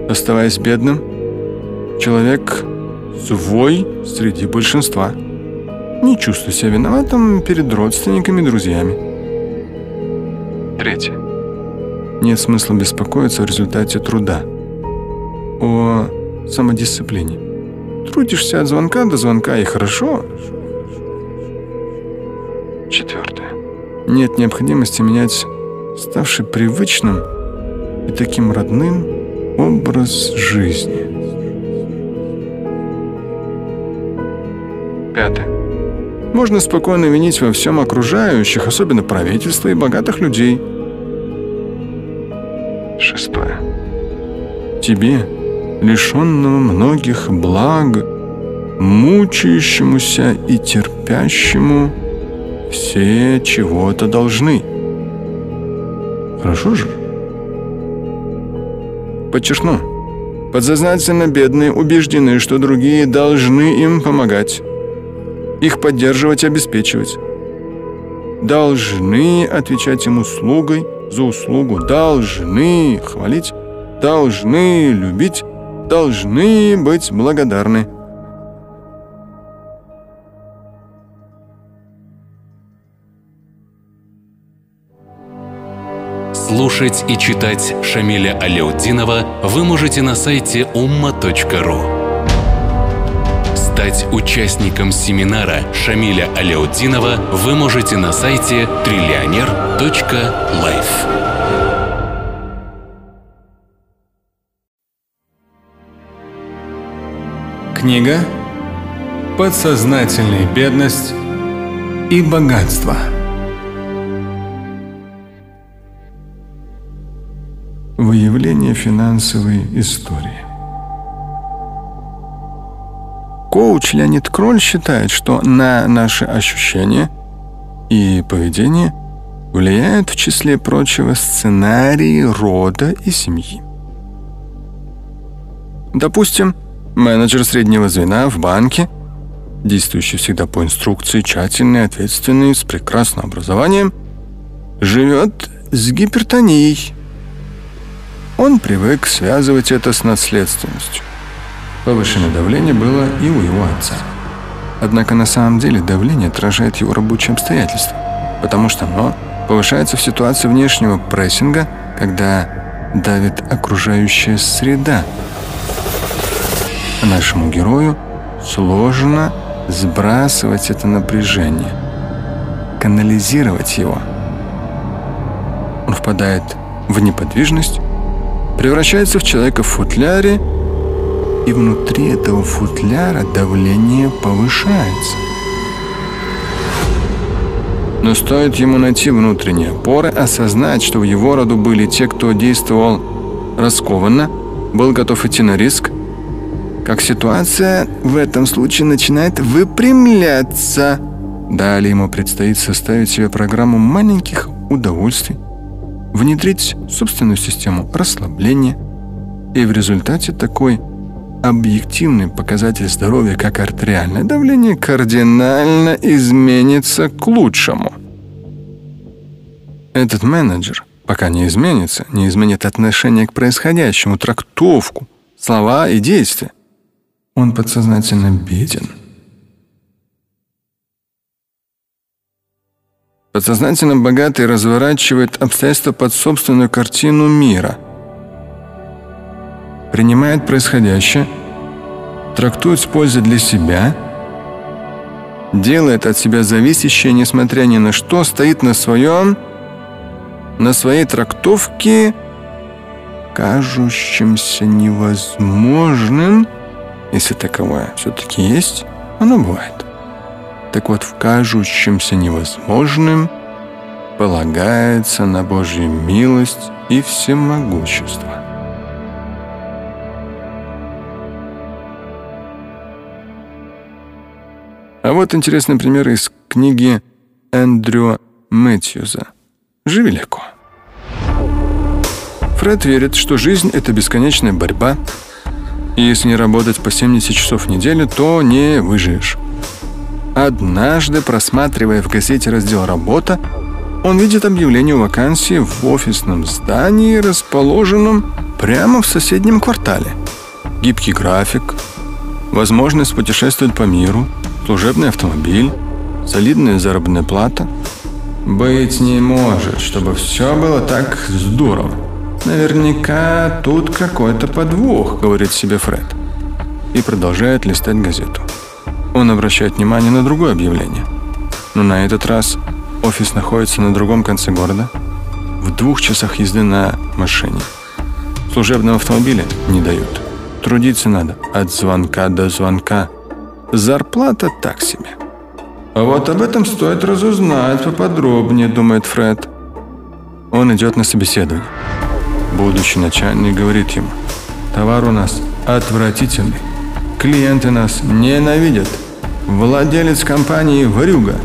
Оставаясь бедным, человек свой среди большинства. Не чувствуй себя виноватым перед родственниками и друзьями. Третье. Нет смысла беспокоиться о результате труда. О самодисциплине. Трудишься от звонка до звонка, и хорошо. Четвертое. Нет необходимости менять ставший привычным и таким родным образ жизни. Пятое. Можно спокойно винить во всем окружающих, особенно правительство и богатых людей. Шестое. Тебе, лишенному многих благ, мучающемуся и терпящему, все чего-то должны. Хорошо же? Подчеркну. Подсознательно бедные убеждены, что другие должны им помогать их поддерживать и обеспечивать. Должны отвечать им услугой за услугу, должны хвалить, должны любить, должны быть благодарны. Слушать и читать Шамиля Аляутдинова вы можете на сайте umma.ru. Стать участником семинара Шамиля Аляутдинова вы можете на сайте триллионер.life. Книга «Подсознательная бедность и богатство». Выявление финансовой истории. Коуч Леонид Кроль считает, что на наши ощущения и поведение влияют в числе прочего сценарии рода и семьи. Допустим, менеджер среднего звена в банке, действующий всегда по инструкции, тщательный, ответственный, с прекрасным образованием, живет с гипертонией. Он привык связывать это с наследственностью. Повышенное давление было и у его отца. Однако на самом деле давление отражает его рабочие обстоятельства, потому что оно повышается в ситуации внешнего прессинга, когда давит окружающая среда. Нашему герою сложно сбрасывать это напряжение, канализировать его. Он впадает в неподвижность, превращается в человека в футляре и внутри этого футляра давление повышается. Но стоит ему найти внутренние опоры, осознать, что в его роду были те, кто действовал раскованно, был готов идти на риск, как ситуация в этом случае начинает выпрямляться. Далее ему предстоит составить себе программу маленьких удовольствий, внедрить собственную систему расслабления, и в результате такой объективный показатель здоровья, как артериальное давление, кардинально изменится к лучшему. Этот менеджер, пока не изменится, не изменит отношение к происходящему, трактовку, слова и действия. Он подсознательно беден. Подсознательно богатый разворачивает обстоятельства под собственную картину мира – принимает происходящее, трактует с пользой для себя, делает от себя зависящее, несмотря ни на что, стоит на своем, на своей трактовке, кажущимся невозможным, если таковое все-таки есть, оно бывает. Так вот, в кажущемся невозможным полагается на Божью милость и всемогущество. А вот интересный пример из книги Эндрю Мэтьюза «Живи легко». Фред верит, что жизнь — это бесконечная борьба, и если не работать по 70 часов в неделю, то не выживешь. Однажды, просматривая в газете раздел «Работа», он видит объявление о вакансии в офисном здании, расположенном прямо в соседнем квартале. Гибкий график, возможность путешествовать по миру — служебный автомобиль, солидная заработная плата. Быть не может, чтобы все было так здорово. Наверняка тут какой-то подвох, говорит себе Фред. И продолжает листать газету. Он обращает внимание на другое объявление. Но на этот раз офис находится на другом конце города, в двух часах езды на машине. Служебного автомобиля не дают. Трудиться надо от звонка до звонка – Зарплата так себе. А вот об этом стоит разузнать поподробнее, думает Фред. Он идет на собеседование. Будущий начальник говорит ему, товар у нас отвратительный. Клиенты нас ненавидят. Владелец компании Варюга.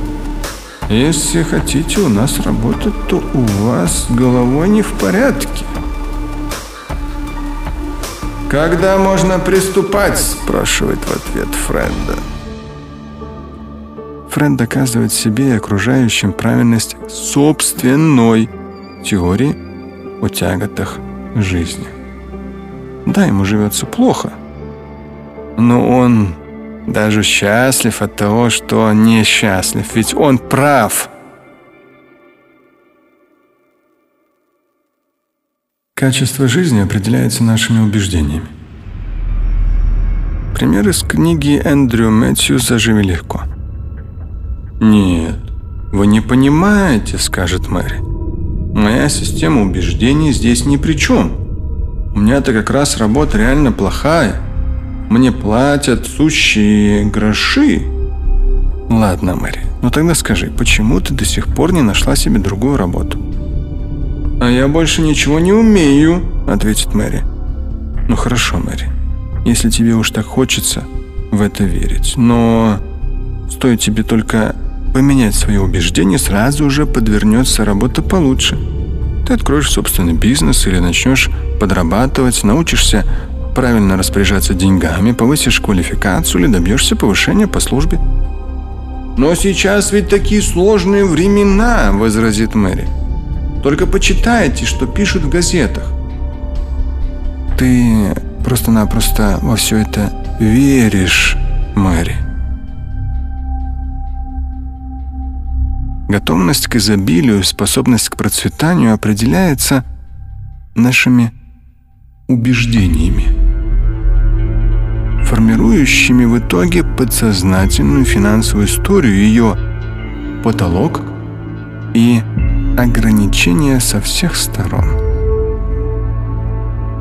Если хотите у нас работать, то у вас головой не в порядке. «Когда можно приступать?» – спрашивает в ответ Френда. Френд доказывает себе и окружающим правильность собственной теории о тяготах жизни. Да, ему живется плохо, но он даже счастлив от того, что несчастлив, ведь он прав – Качество жизни определяется нашими убеждениями. Пример из книги Эндрю Мэтьюса «Живи легко». «Нет, вы не понимаете», — скажет Мэри. «Моя система убеждений здесь ни при чем. У меня-то как раз работа реально плохая. Мне платят сущие гроши». «Ладно, Мэри, ну тогда скажи, почему ты до сих пор не нашла себе другую работу?» «А я больше ничего не умею», — ответит Мэри. «Ну хорошо, Мэри, если тебе уж так хочется в это верить, но стоит тебе только поменять свои убеждения, сразу же подвернется работа получше. Ты откроешь собственный бизнес или начнешь подрабатывать, научишься правильно распоряжаться деньгами, повысишь квалификацию или добьешься повышения по службе. «Но сейчас ведь такие сложные времена», — возразит Мэри. «Только почитайте, что пишут в газетах». «Ты просто-напросто во все это веришь, Мэри». Готовность к изобилию, способность к процветанию определяется нашими убеждениями, формирующими в итоге подсознательную финансовую историю, ее потолок и ограничения со всех сторон.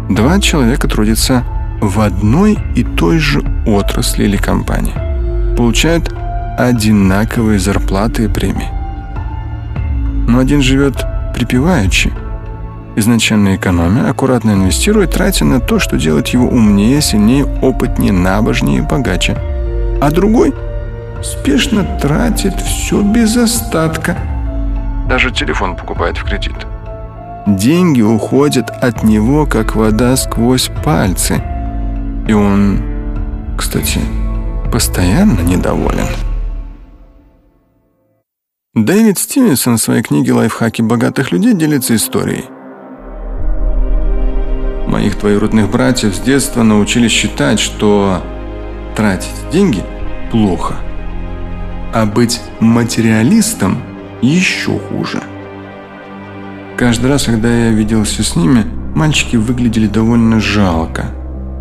Два человека трудятся в одной и той же отрасли или компании, получают одинаковые зарплаты и премии но один живет припеваючи, изначально экономя, аккуратно инвестируя, тратя на то, что делает его умнее, сильнее, опытнее, набожнее и богаче. А другой спешно тратит все без остатка. Даже телефон покупает в кредит. Деньги уходят от него, как вода сквозь пальцы. И он, кстати, постоянно недоволен. Дэвид Стивенсон в своей книге «Лайфхаки богатых людей» делится историей. Моих двоюродных братьев с детства научили считать, что тратить деньги плохо, а быть материалистом еще хуже. Каждый раз, когда я виделся с ними, мальчики выглядели довольно жалко,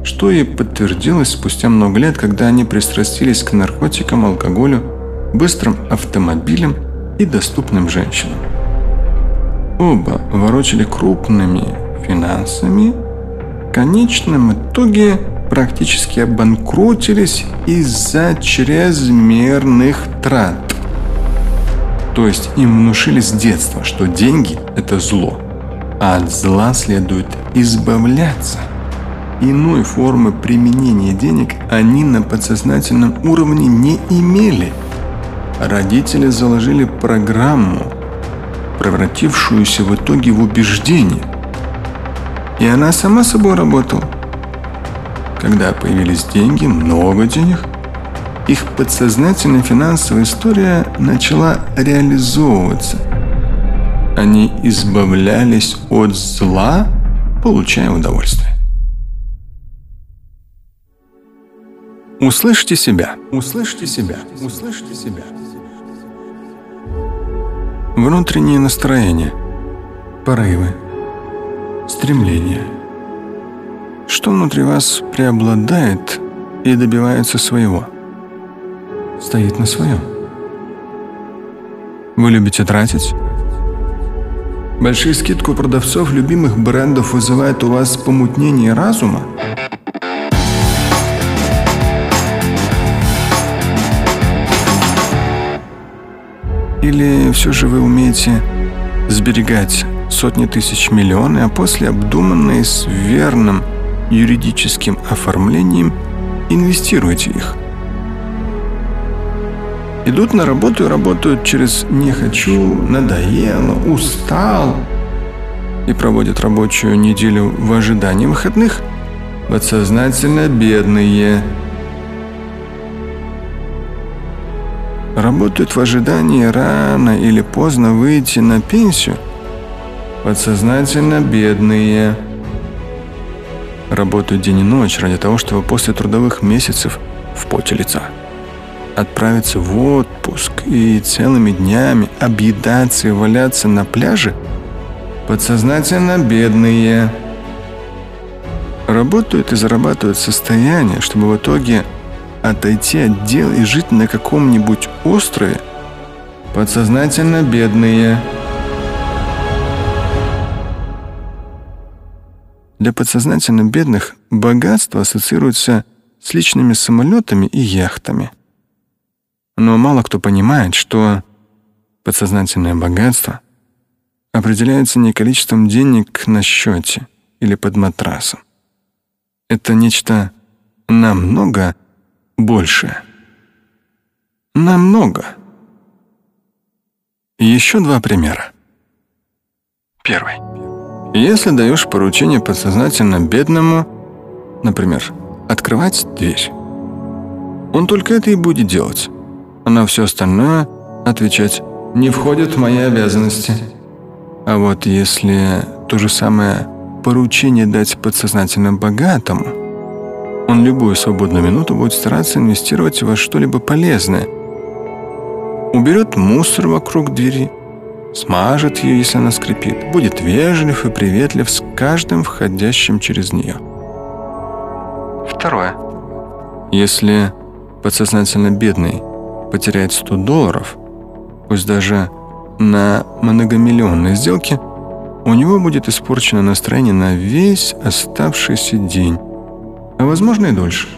что и подтвердилось спустя много лет, когда они пристрастились к наркотикам, алкоголю, быстрым автомобилям и доступным женщинам. Оба ворочали крупными финансами, в конечном итоге практически обанкротились из-за чрезмерных трат. То есть им внушили с детства, что деньги – это зло, а от зла следует избавляться. Иной формы применения денег они на подсознательном уровне не имели – родители заложили программу, превратившуюся в итоге в убеждение. И она сама собой работала. Когда появились деньги, много денег, их подсознательная финансовая история начала реализовываться. Они избавлялись от зла, получая удовольствие. Услышьте себя. Услышьте себя. Услышьте себя. Внутреннее настроение, порывы, стремления. Что внутри вас преобладает и добивается своего? Стоит на своем. Вы любите тратить? Большие скидки у продавцов любимых брендов вызывают у вас помутнение разума? Или все же вы умеете сберегать сотни тысяч миллионы, а после обдуманные с верным юридическим оформлением инвестируете их? Идут на работу и работают через «не хочу», «надоело», «устал» и проводят рабочую неделю в ожидании выходных, подсознательно бедные – работают в ожидании рано или поздно выйти на пенсию, подсознательно бедные. Работают день и ночь ради того, чтобы после трудовых месяцев в поте лица отправиться в отпуск и целыми днями объедаться и валяться на пляже, подсознательно бедные. Работают и зарабатывают состояние, чтобы в итоге отойти от дел и жить на каком-нибудь острове? Подсознательно бедные. Для подсознательно бедных богатство ассоциируется с личными самолетами и яхтами. Но мало кто понимает, что подсознательное богатство определяется не количеством денег на счете или под матрасом. Это нечто намного больше. Намного. Еще два примера. Первый. Если даешь поручение подсознательно бедному, например, открывать дверь, он только это и будет делать, на все остальное отвечать «не входит в мои обязанности». А вот если то же самое поручение дать подсознательно богатому, он любую свободную минуту будет стараться инвестировать во что-либо полезное. Уберет мусор вокруг двери, смажет ее, если она скрипит, будет вежлив и приветлив с каждым входящим через нее. Второе. Если подсознательно бедный потеряет 100 долларов, пусть даже на многомиллионной сделке, у него будет испорчено настроение на весь оставшийся день, а возможно и дольше.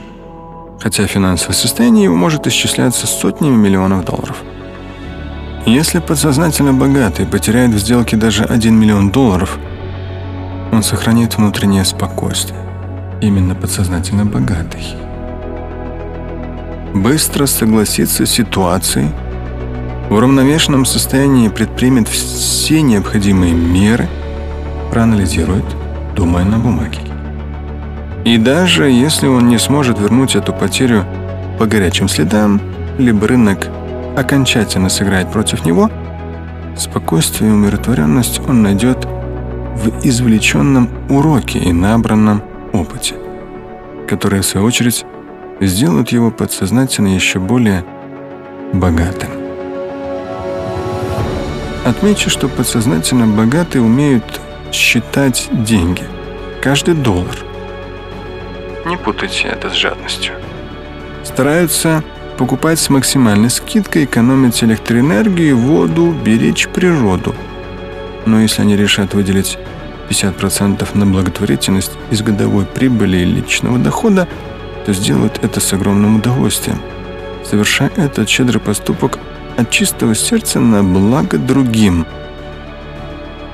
Хотя финансовое состояние его может исчисляться сотнями миллионов долларов. Если подсознательно богатый потеряет в сделке даже 1 миллион долларов, он сохранит внутреннее спокойствие. Именно подсознательно богатый. Быстро согласится с ситуацией, в уравновешенном состоянии предпримет все необходимые меры, проанализирует, думая на бумаге. И даже если он не сможет вернуть эту потерю по горячим следам, либо рынок окончательно сыграет против него, спокойствие и умиротворенность он найдет в извлеченном уроке и набранном опыте, которые, в свою очередь, сделают его подсознательно еще более богатым. Отмечу, что подсознательно богатые умеют считать деньги, каждый доллар. Не путайте это с жадностью. Стараются покупать с максимальной скидкой, экономить электроэнергию, воду, беречь природу. Но если они решат выделить 50% на благотворительность из годовой прибыли и личного дохода, то сделают это с огромным удовольствием, совершая этот щедрый поступок от чистого сердца на благо другим.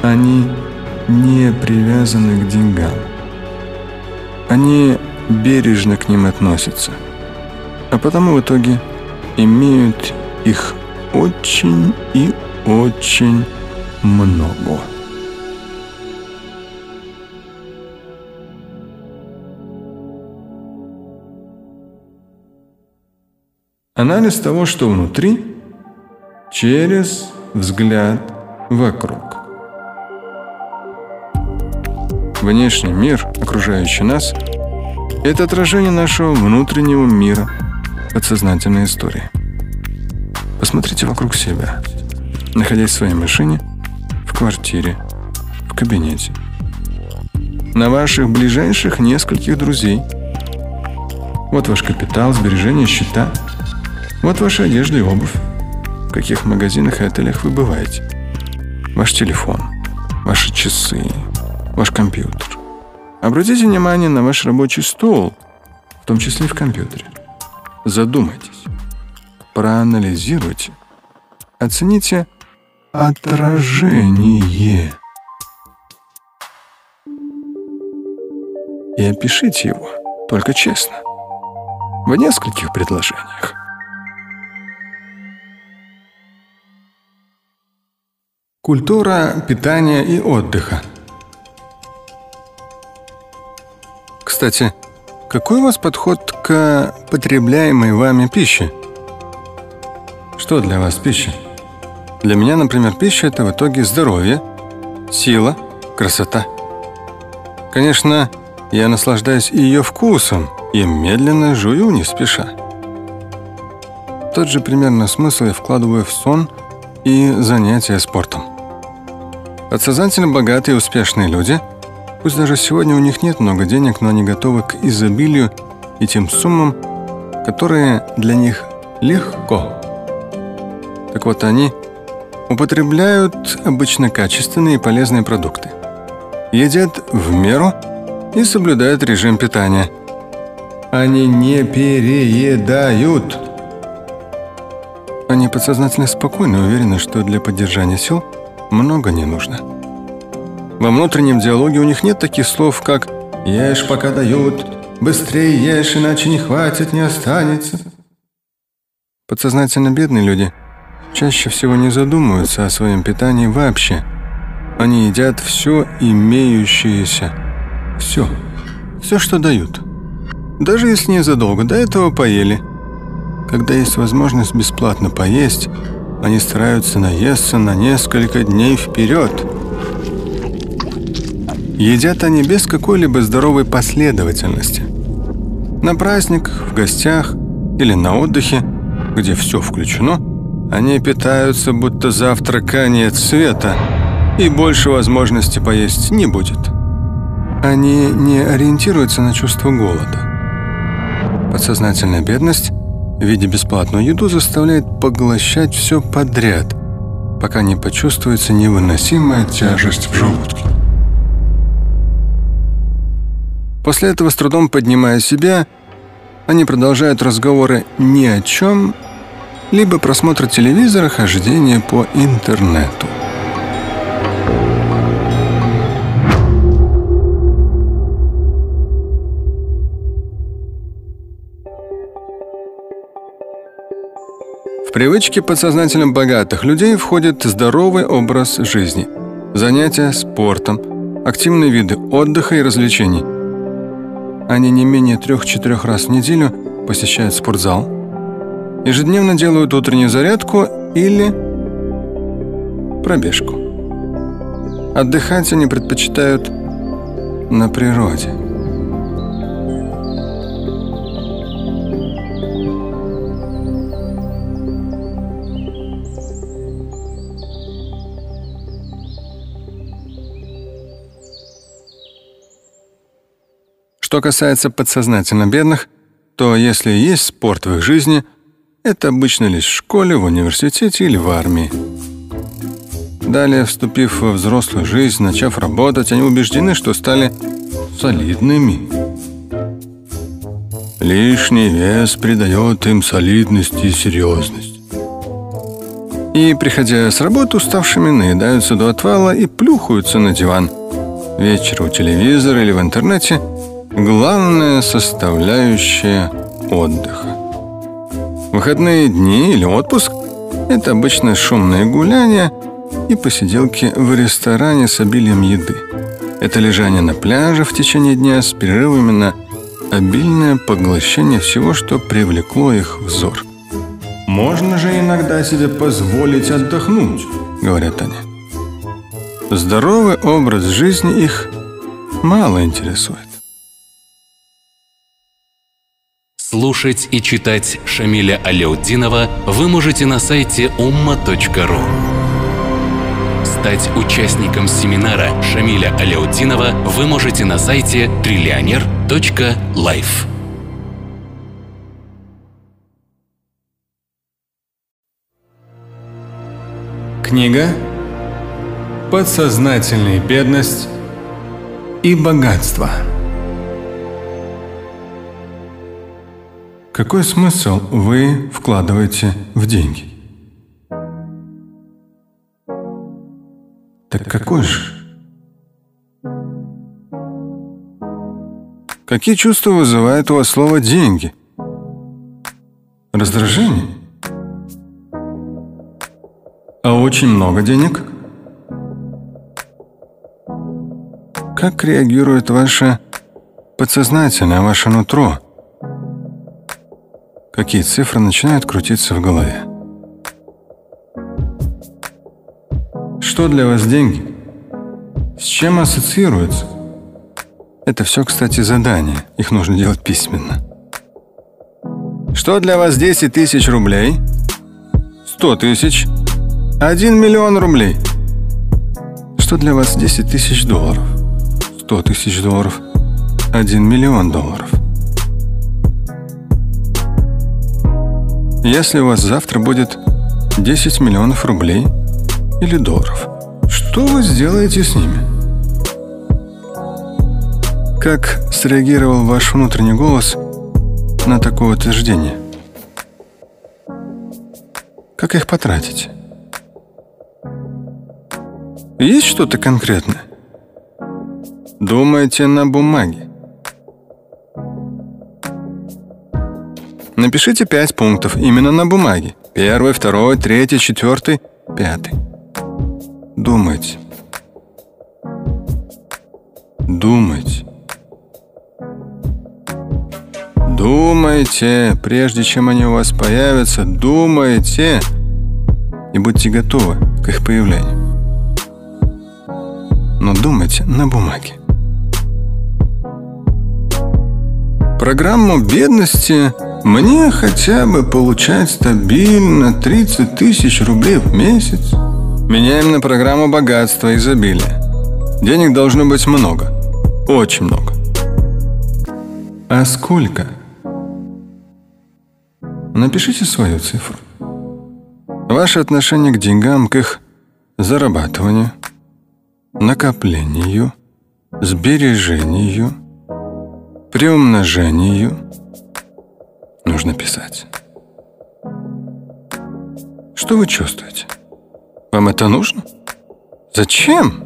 Они не привязаны к деньгам. Они бережно к ним относятся, а потому в итоге имеют их очень и очень много. Анализ того, что внутри, через взгляд вокруг. Внешний мир, окружающий нас, это отражение нашего внутреннего мира, подсознательной истории. Посмотрите вокруг себя, находясь в своей машине, в квартире, в кабинете, на ваших ближайших нескольких друзей. Вот ваш капитал, сбережения, счета – вот ваша одежда и обувь. В каких магазинах и отелях вы бываете. Ваш телефон, ваши часы, ваш компьютер. Обратите внимание на ваш рабочий стол, в том числе и в компьютере. Задумайтесь, проанализируйте, оцените отражение и опишите его, только честно, в нескольких предложениях. Культура питания и отдыха. Кстати, какой у вас подход к потребляемой вами пище? Что для вас пища? Для меня, например, пища – это в итоге здоровье, сила, красота. Конечно, я наслаждаюсь ее вкусом и медленно жую не спеша. Тот же примерно смысл я вкладываю в сон и занятия спортом. Подсознательно богатые и успешные люди, пусть даже сегодня у них нет много денег, но они готовы к изобилию и тем суммам, которые для них легко. Так вот, они употребляют обычно качественные и полезные продукты, едят в меру и соблюдают режим питания. Они не переедают. Они подсознательно спокойны и уверены, что для поддержания сил – много не нужно. Во внутреннем диалоге у них нет таких слов, как «Ешь, пока дают», «Быстрее ешь, иначе не хватит, не останется». Подсознательно бедные люди чаще всего не задумываются о своем питании вообще. Они едят все имеющееся. Все. Все, что дают. Даже если незадолго до этого поели. Когда есть возможность бесплатно поесть, они стараются наесться на несколько дней вперед. Едят они без какой-либо здоровой последовательности. На праздниках, в гостях или на отдыхе, где все включено, они питаются, будто завтра конец света, и больше возможности поесть не будет. Они не ориентируются на чувство голода. Подсознательная бедность виде бесплатную еду заставляет поглощать все подряд, пока не почувствуется невыносимая тяжесть в желудке. После этого, с трудом поднимая себя, они продолжают разговоры ни о чем, либо просмотр телевизора, хождение по интернету. Привычки подсознательно богатых людей входит здоровый образ жизни, занятия спортом, активные виды отдыха и развлечений – они не менее трех-четырех раз в неделю посещают спортзал, ежедневно делают утреннюю зарядку или пробежку. Отдыхать они предпочитают на природе. Что касается подсознательно бедных, то если есть спорт в их жизни, это обычно лишь в школе, в университете или в армии. Далее, вступив во взрослую жизнь, начав работать, они убеждены, что стали солидными. Лишний вес придает им солидность и серьезность. И, приходя с работы уставшими, наедаются до отвала и плюхаются на диван. Вечер у телевизора или в интернете – главная составляющая отдыха. Выходные дни или отпуск – это обычно шумные гуляния и посиделки в ресторане с обилием еды. Это лежание на пляже в течение дня с перерывами на обильное поглощение всего, что привлекло их взор. «Можно же иногда себе позволить отдохнуть», — говорят они. Здоровый образ жизни их мало интересует. Слушать и читать Шамиля Аляутдинова вы можете на сайте umma.ru. Стать участником семинара Шамиля Аляутдинова вы можете на сайте триллионер.life. Книга «Подсознательная бедность и богатство». Какой смысл вы вкладываете в деньги? Так какой же? Какие чувства вызывает у вас слово «деньги»? Раздражение? А очень много денег? Как реагирует ваше подсознательное, ваше нутро – какие цифры начинают крутиться в голове. Что для вас деньги? С чем ассоциируются? Это все, кстати, задания. Их нужно делать письменно. Что для вас 10 тысяч рублей? 100 тысяч? 1 миллион рублей. Что для вас 10 тысяч долларов? 100 тысяч долларов. 1 миллион долларов. Если у вас завтра будет 10 миллионов рублей или долларов, что вы сделаете с ними? Как среагировал ваш внутренний голос на такое утверждение? Как их потратить? Есть что-то конкретное? Думайте на бумаге. Напишите пять пунктов именно на бумаге. Первый, второй, третий, четвертый, пятый. Думайте. Думайте. Думайте, прежде чем они у вас появятся, думайте и будьте готовы к их появлению. Но думайте на бумаге. Программу бедности мне хотя бы получать стабильно 30 тысяч рублей в месяц. Меняем на программу богатства и изобилия. Денег должно быть много. Очень много. А сколько? Напишите свою цифру. Ваше отношение к деньгам, к их зарабатыванию, накоплению, сбережению, приумножению нужно писать. Что вы чувствуете? Вам это нужно? Зачем?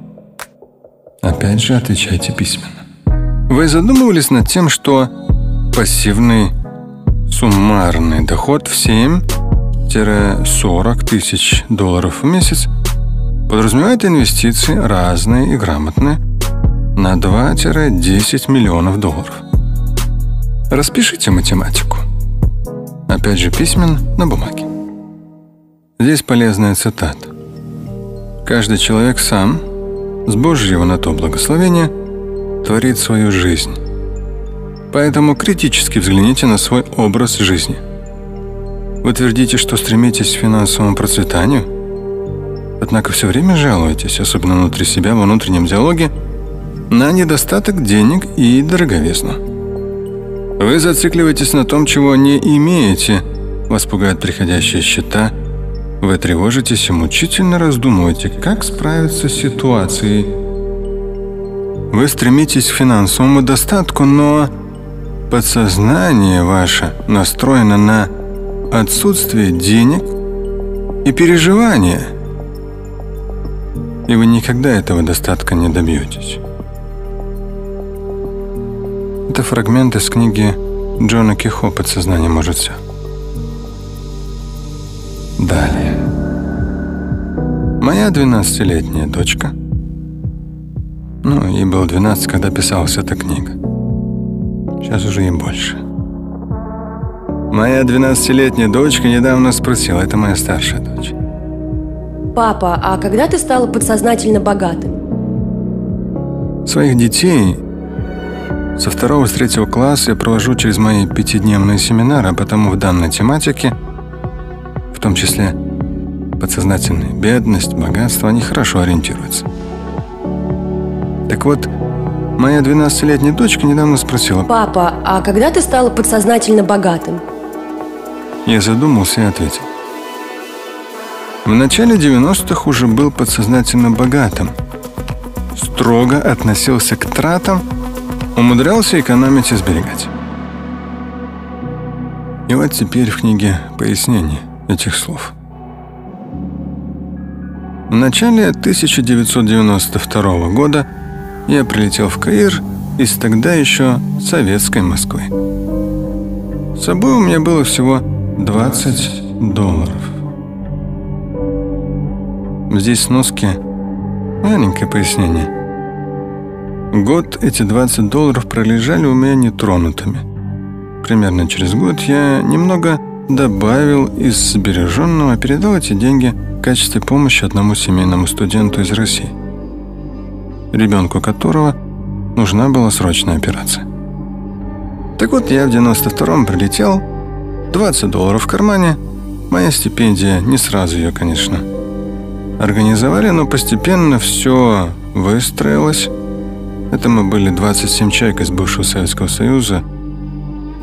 Опять же, отвечайте письменно. Вы задумывались над тем, что пассивный суммарный доход в 7-40 тысяч долларов в месяц подразумевает инвестиции разные и грамотные на 2-10 миллионов долларов. Распишите математику. Опять же, письмен на бумаге. Здесь полезная цитата. Каждый человек сам, с Божьего на то благословения, творит свою жизнь. Поэтому критически взгляните на свой образ жизни. Вы твердите, что стремитесь к финансовому процветанию, однако все время жалуетесь, особенно внутри себя, в внутреннем диалоге, на недостаток денег и дороговизну. Вы зацикливаетесь на том, чего не имеете. Вас пугают приходящие счета. Вы тревожитесь и мучительно раздумываете, как справиться с ситуацией. Вы стремитесь к финансовому достатку, но подсознание ваше настроено на отсутствие денег и переживания. И вы никогда этого достатка не добьетесь. Это фрагмент из книги Джона Кихо «Подсознание может все». Далее. Моя 12-летняя дочка, ну, ей было 12, когда писалась эта книга. Сейчас уже и больше. Моя 12-летняя дочка недавно спросила, это моя старшая дочь. Папа, а когда ты стал подсознательно богатым? Своих детей со второго с третьего класса я провожу через мои пятидневные семинары, а потому в данной тематике, в том числе подсознательная бедность, богатство, они хорошо ориентируются. Так вот, моя 12-летняя дочка недавно спросила... Папа, а когда ты стал подсознательно богатым? Я задумался и ответил. В начале 90-х уже был подсознательно богатым. Строго относился к тратам умудрялся экономить и сберегать. И вот теперь в книге пояснение этих слов. В начале 1992 года я прилетел в Каир из тогда еще советской Москвы. С собой у меня было всего 20 долларов. Здесь сноски маленькое пояснение. Год эти 20 долларов пролежали у меня нетронутыми. Примерно через год я немного добавил из сбереженного, передал эти деньги в качестве помощи одному семейному студенту из России, ребенку которого нужна была срочная операция. Так вот, я в 92-м прилетел, 20 долларов в кармане, моя стипендия, не сразу ее, конечно, организовали, но постепенно все выстроилось, это мы были 27 человек из бывшего Советского Союза.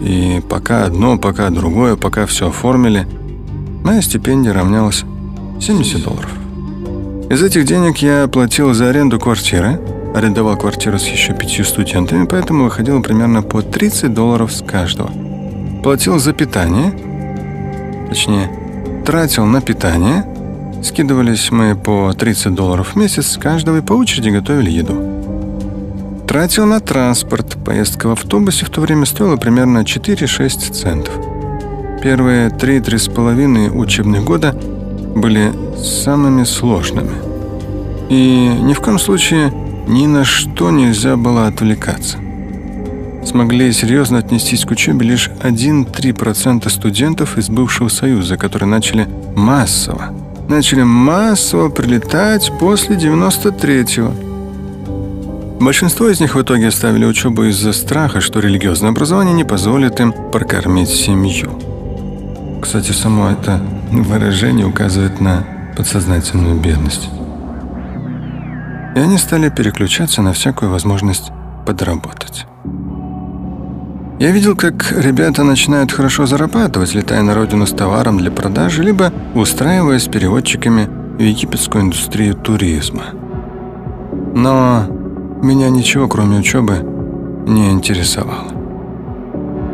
И пока одно, пока другое, пока все оформили, моя стипендия равнялась 70 долларов. Из этих денег я платил за аренду квартиры, арендовал квартиру с еще пятью студентами, поэтому выходило примерно по 30 долларов с каждого. Платил за питание, точнее, тратил на питание, скидывались мы по 30 долларов в месяц с каждого и по очереди готовили еду. Тратил на транспорт. Поездка в автобусе в то время стоила примерно 4-6 центов. Первые три-три с половиной учебных года были самыми сложными. И ни в коем случае ни на что нельзя было отвлекаться. Смогли серьезно отнестись к учебе лишь 1-3% студентов из бывшего Союза, которые начали массово, начали массово прилетать после 93-го. Большинство из них в итоге оставили учебу из-за страха, что религиозное образование не позволит им прокормить семью. Кстати, само это выражение указывает на подсознательную бедность. И они стали переключаться на всякую возможность подработать. Я видел, как ребята начинают хорошо зарабатывать, летая на родину с товаром для продажи, либо устраиваясь переводчиками в египетскую индустрию туризма. Но меня ничего, кроме учебы, не интересовало.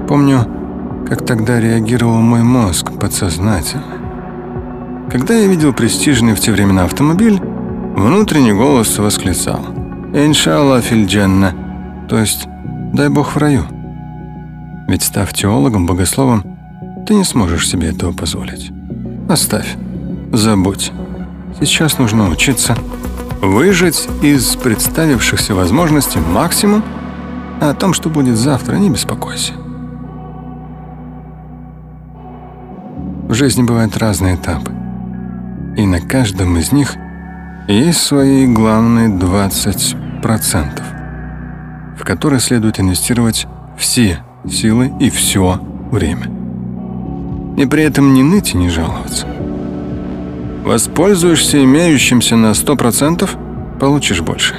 Помню, как тогда реагировал мой мозг подсознательно. Когда я видел престижный в те времена автомобиль, внутренний голос восклицал «Иншалла фильджанна», то есть «дай Бог в раю». Ведь став теологом, богословом, ты не сможешь себе этого позволить. Оставь, забудь. Сейчас нужно учиться выжать из представившихся возможностей максимум, а о том, что будет завтра, не беспокойся. В жизни бывают разные этапы, и на каждом из них есть свои главные 20%, в которые следует инвестировать все силы и все время. И при этом не ныть и не жаловаться. Воспользуешься имеющимся на 100%, получишь больше.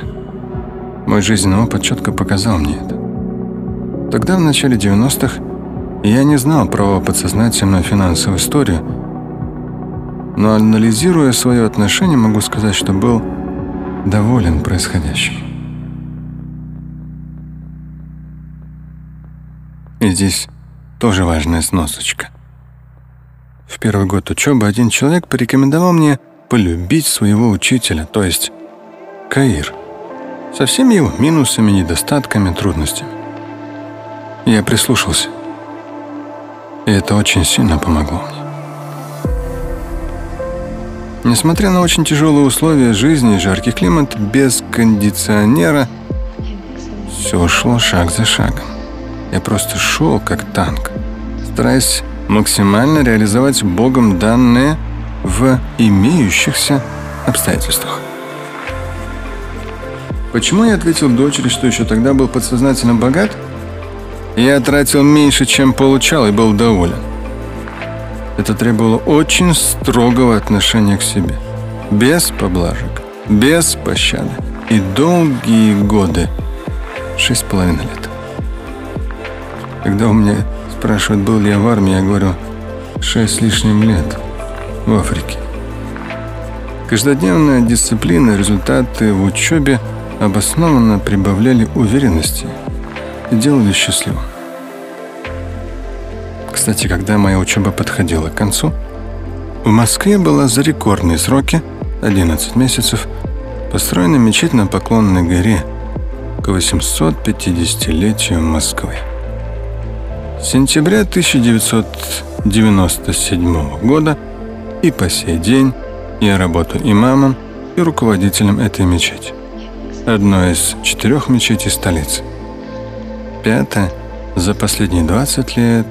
Мой жизненный опыт четко показал мне это. Тогда, в начале 90-х, я не знал про подсознательную финансовую историю, но анализируя свое отношение, могу сказать, что был доволен происходящим. И здесь тоже важная сносочка. В первый год учебы один человек порекомендовал мне полюбить своего учителя, то есть Каир, со всеми его минусами, недостатками, трудностями. Я прислушался, и это очень сильно помогло мне. Несмотря на очень тяжелые условия жизни и жаркий климат, без кондиционера все шло шаг за шагом. Я просто шел как танк, стараясь максимально реализовать Богом данные в имеющихся обстоятельствах. Почему я ответил дочери, что еще тогда был подсознательно богат? Я тратил меньше, чем получал, и был доволен. Это требовало очень строгого отношения к себе. Без поблажек, без пощады. И долгие годы, шесть с половиной лет. Когда у меня спрашивают, был ли я в армии, я говорю, шесть с лишним лет в Африке. Каждодневная дисциплина, результаты в учебе обоснованно прибавляли уверенности и делали счастливым. Кстати, когда моя учеба подходила к концу, в Москве была за рекордные сроки, 11 месяцев, построена мечеть на Поклонной горе к 850-летию Москвы. Сентября 1997 года и по сей день я работаю имамом и руководителем этой мечети. Одной из четырех мечетей столицы. Пятая за последние 20 лет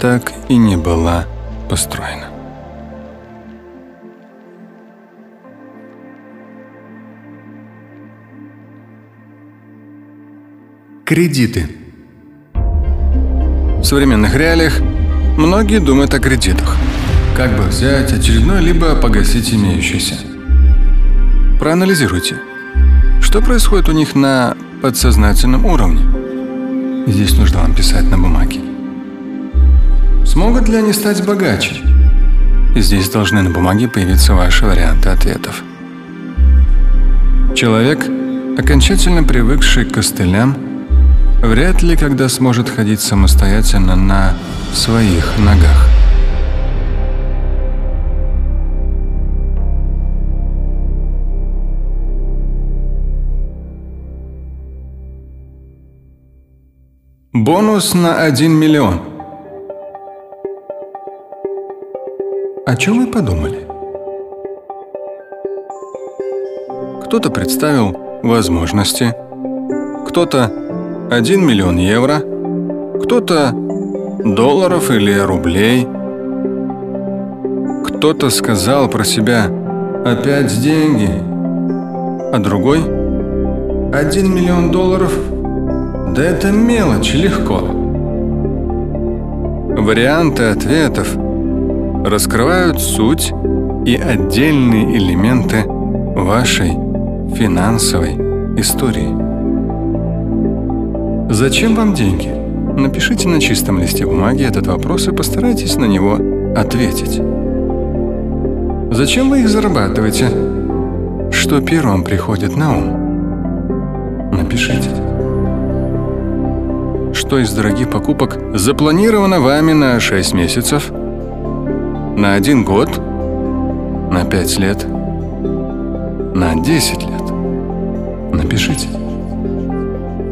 так и не была построена. Кредиты – современных реалиях многие думают о кредитах. Как бы взять очередной, либо погасить имеющийся. Проанализируйте, что происходит у них на подсознательном уровне. Здесь нужно вам писать на бумаге. Смогут ли они стать богаче? Здесь должны на бумаге появиться ваши варианты ответов. Человек, окончательно привыкший к костылям, вряд ли когда сможет ходить самостоятельно на своих ногах. Бонус на 1 миллион. О чем вы подумали? Кто-то представил возможности, кто-то 1 миллион евро, кто-то долларов или рублей. Кто-то сказал про себя «опять деньги», а другой «1 миллион долларов? Да это мелочь, легко». Варианты ответов раскрывают суть и отдельные элементы вашей финансовой истории. Зачем вам деньги? Напишите на чистом листе бумаги этот вопрос и постарайтесь на него ответить. Зачем вы их зарабатываете? Что первым приходит на ум? Напишите. Что из дорогих покупок запланировано вами на 6 месяцев? На один год? На 5 лет? На 10 лет? Напишите.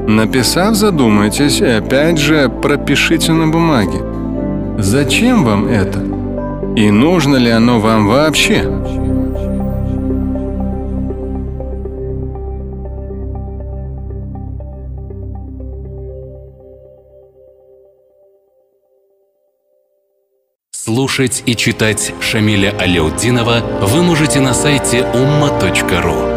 Написав, задумайтесь и опять же пропишите на бумаге. Зачем вам это? И нужно ли оно вам вообще? Слушать и читать Шамиля Аляутдинова вы можете на сайте umma.ru.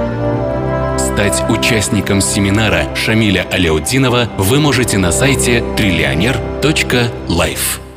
Стать участником семинара Шамиля Аляутдинова вы можете на сайте триллионер.life.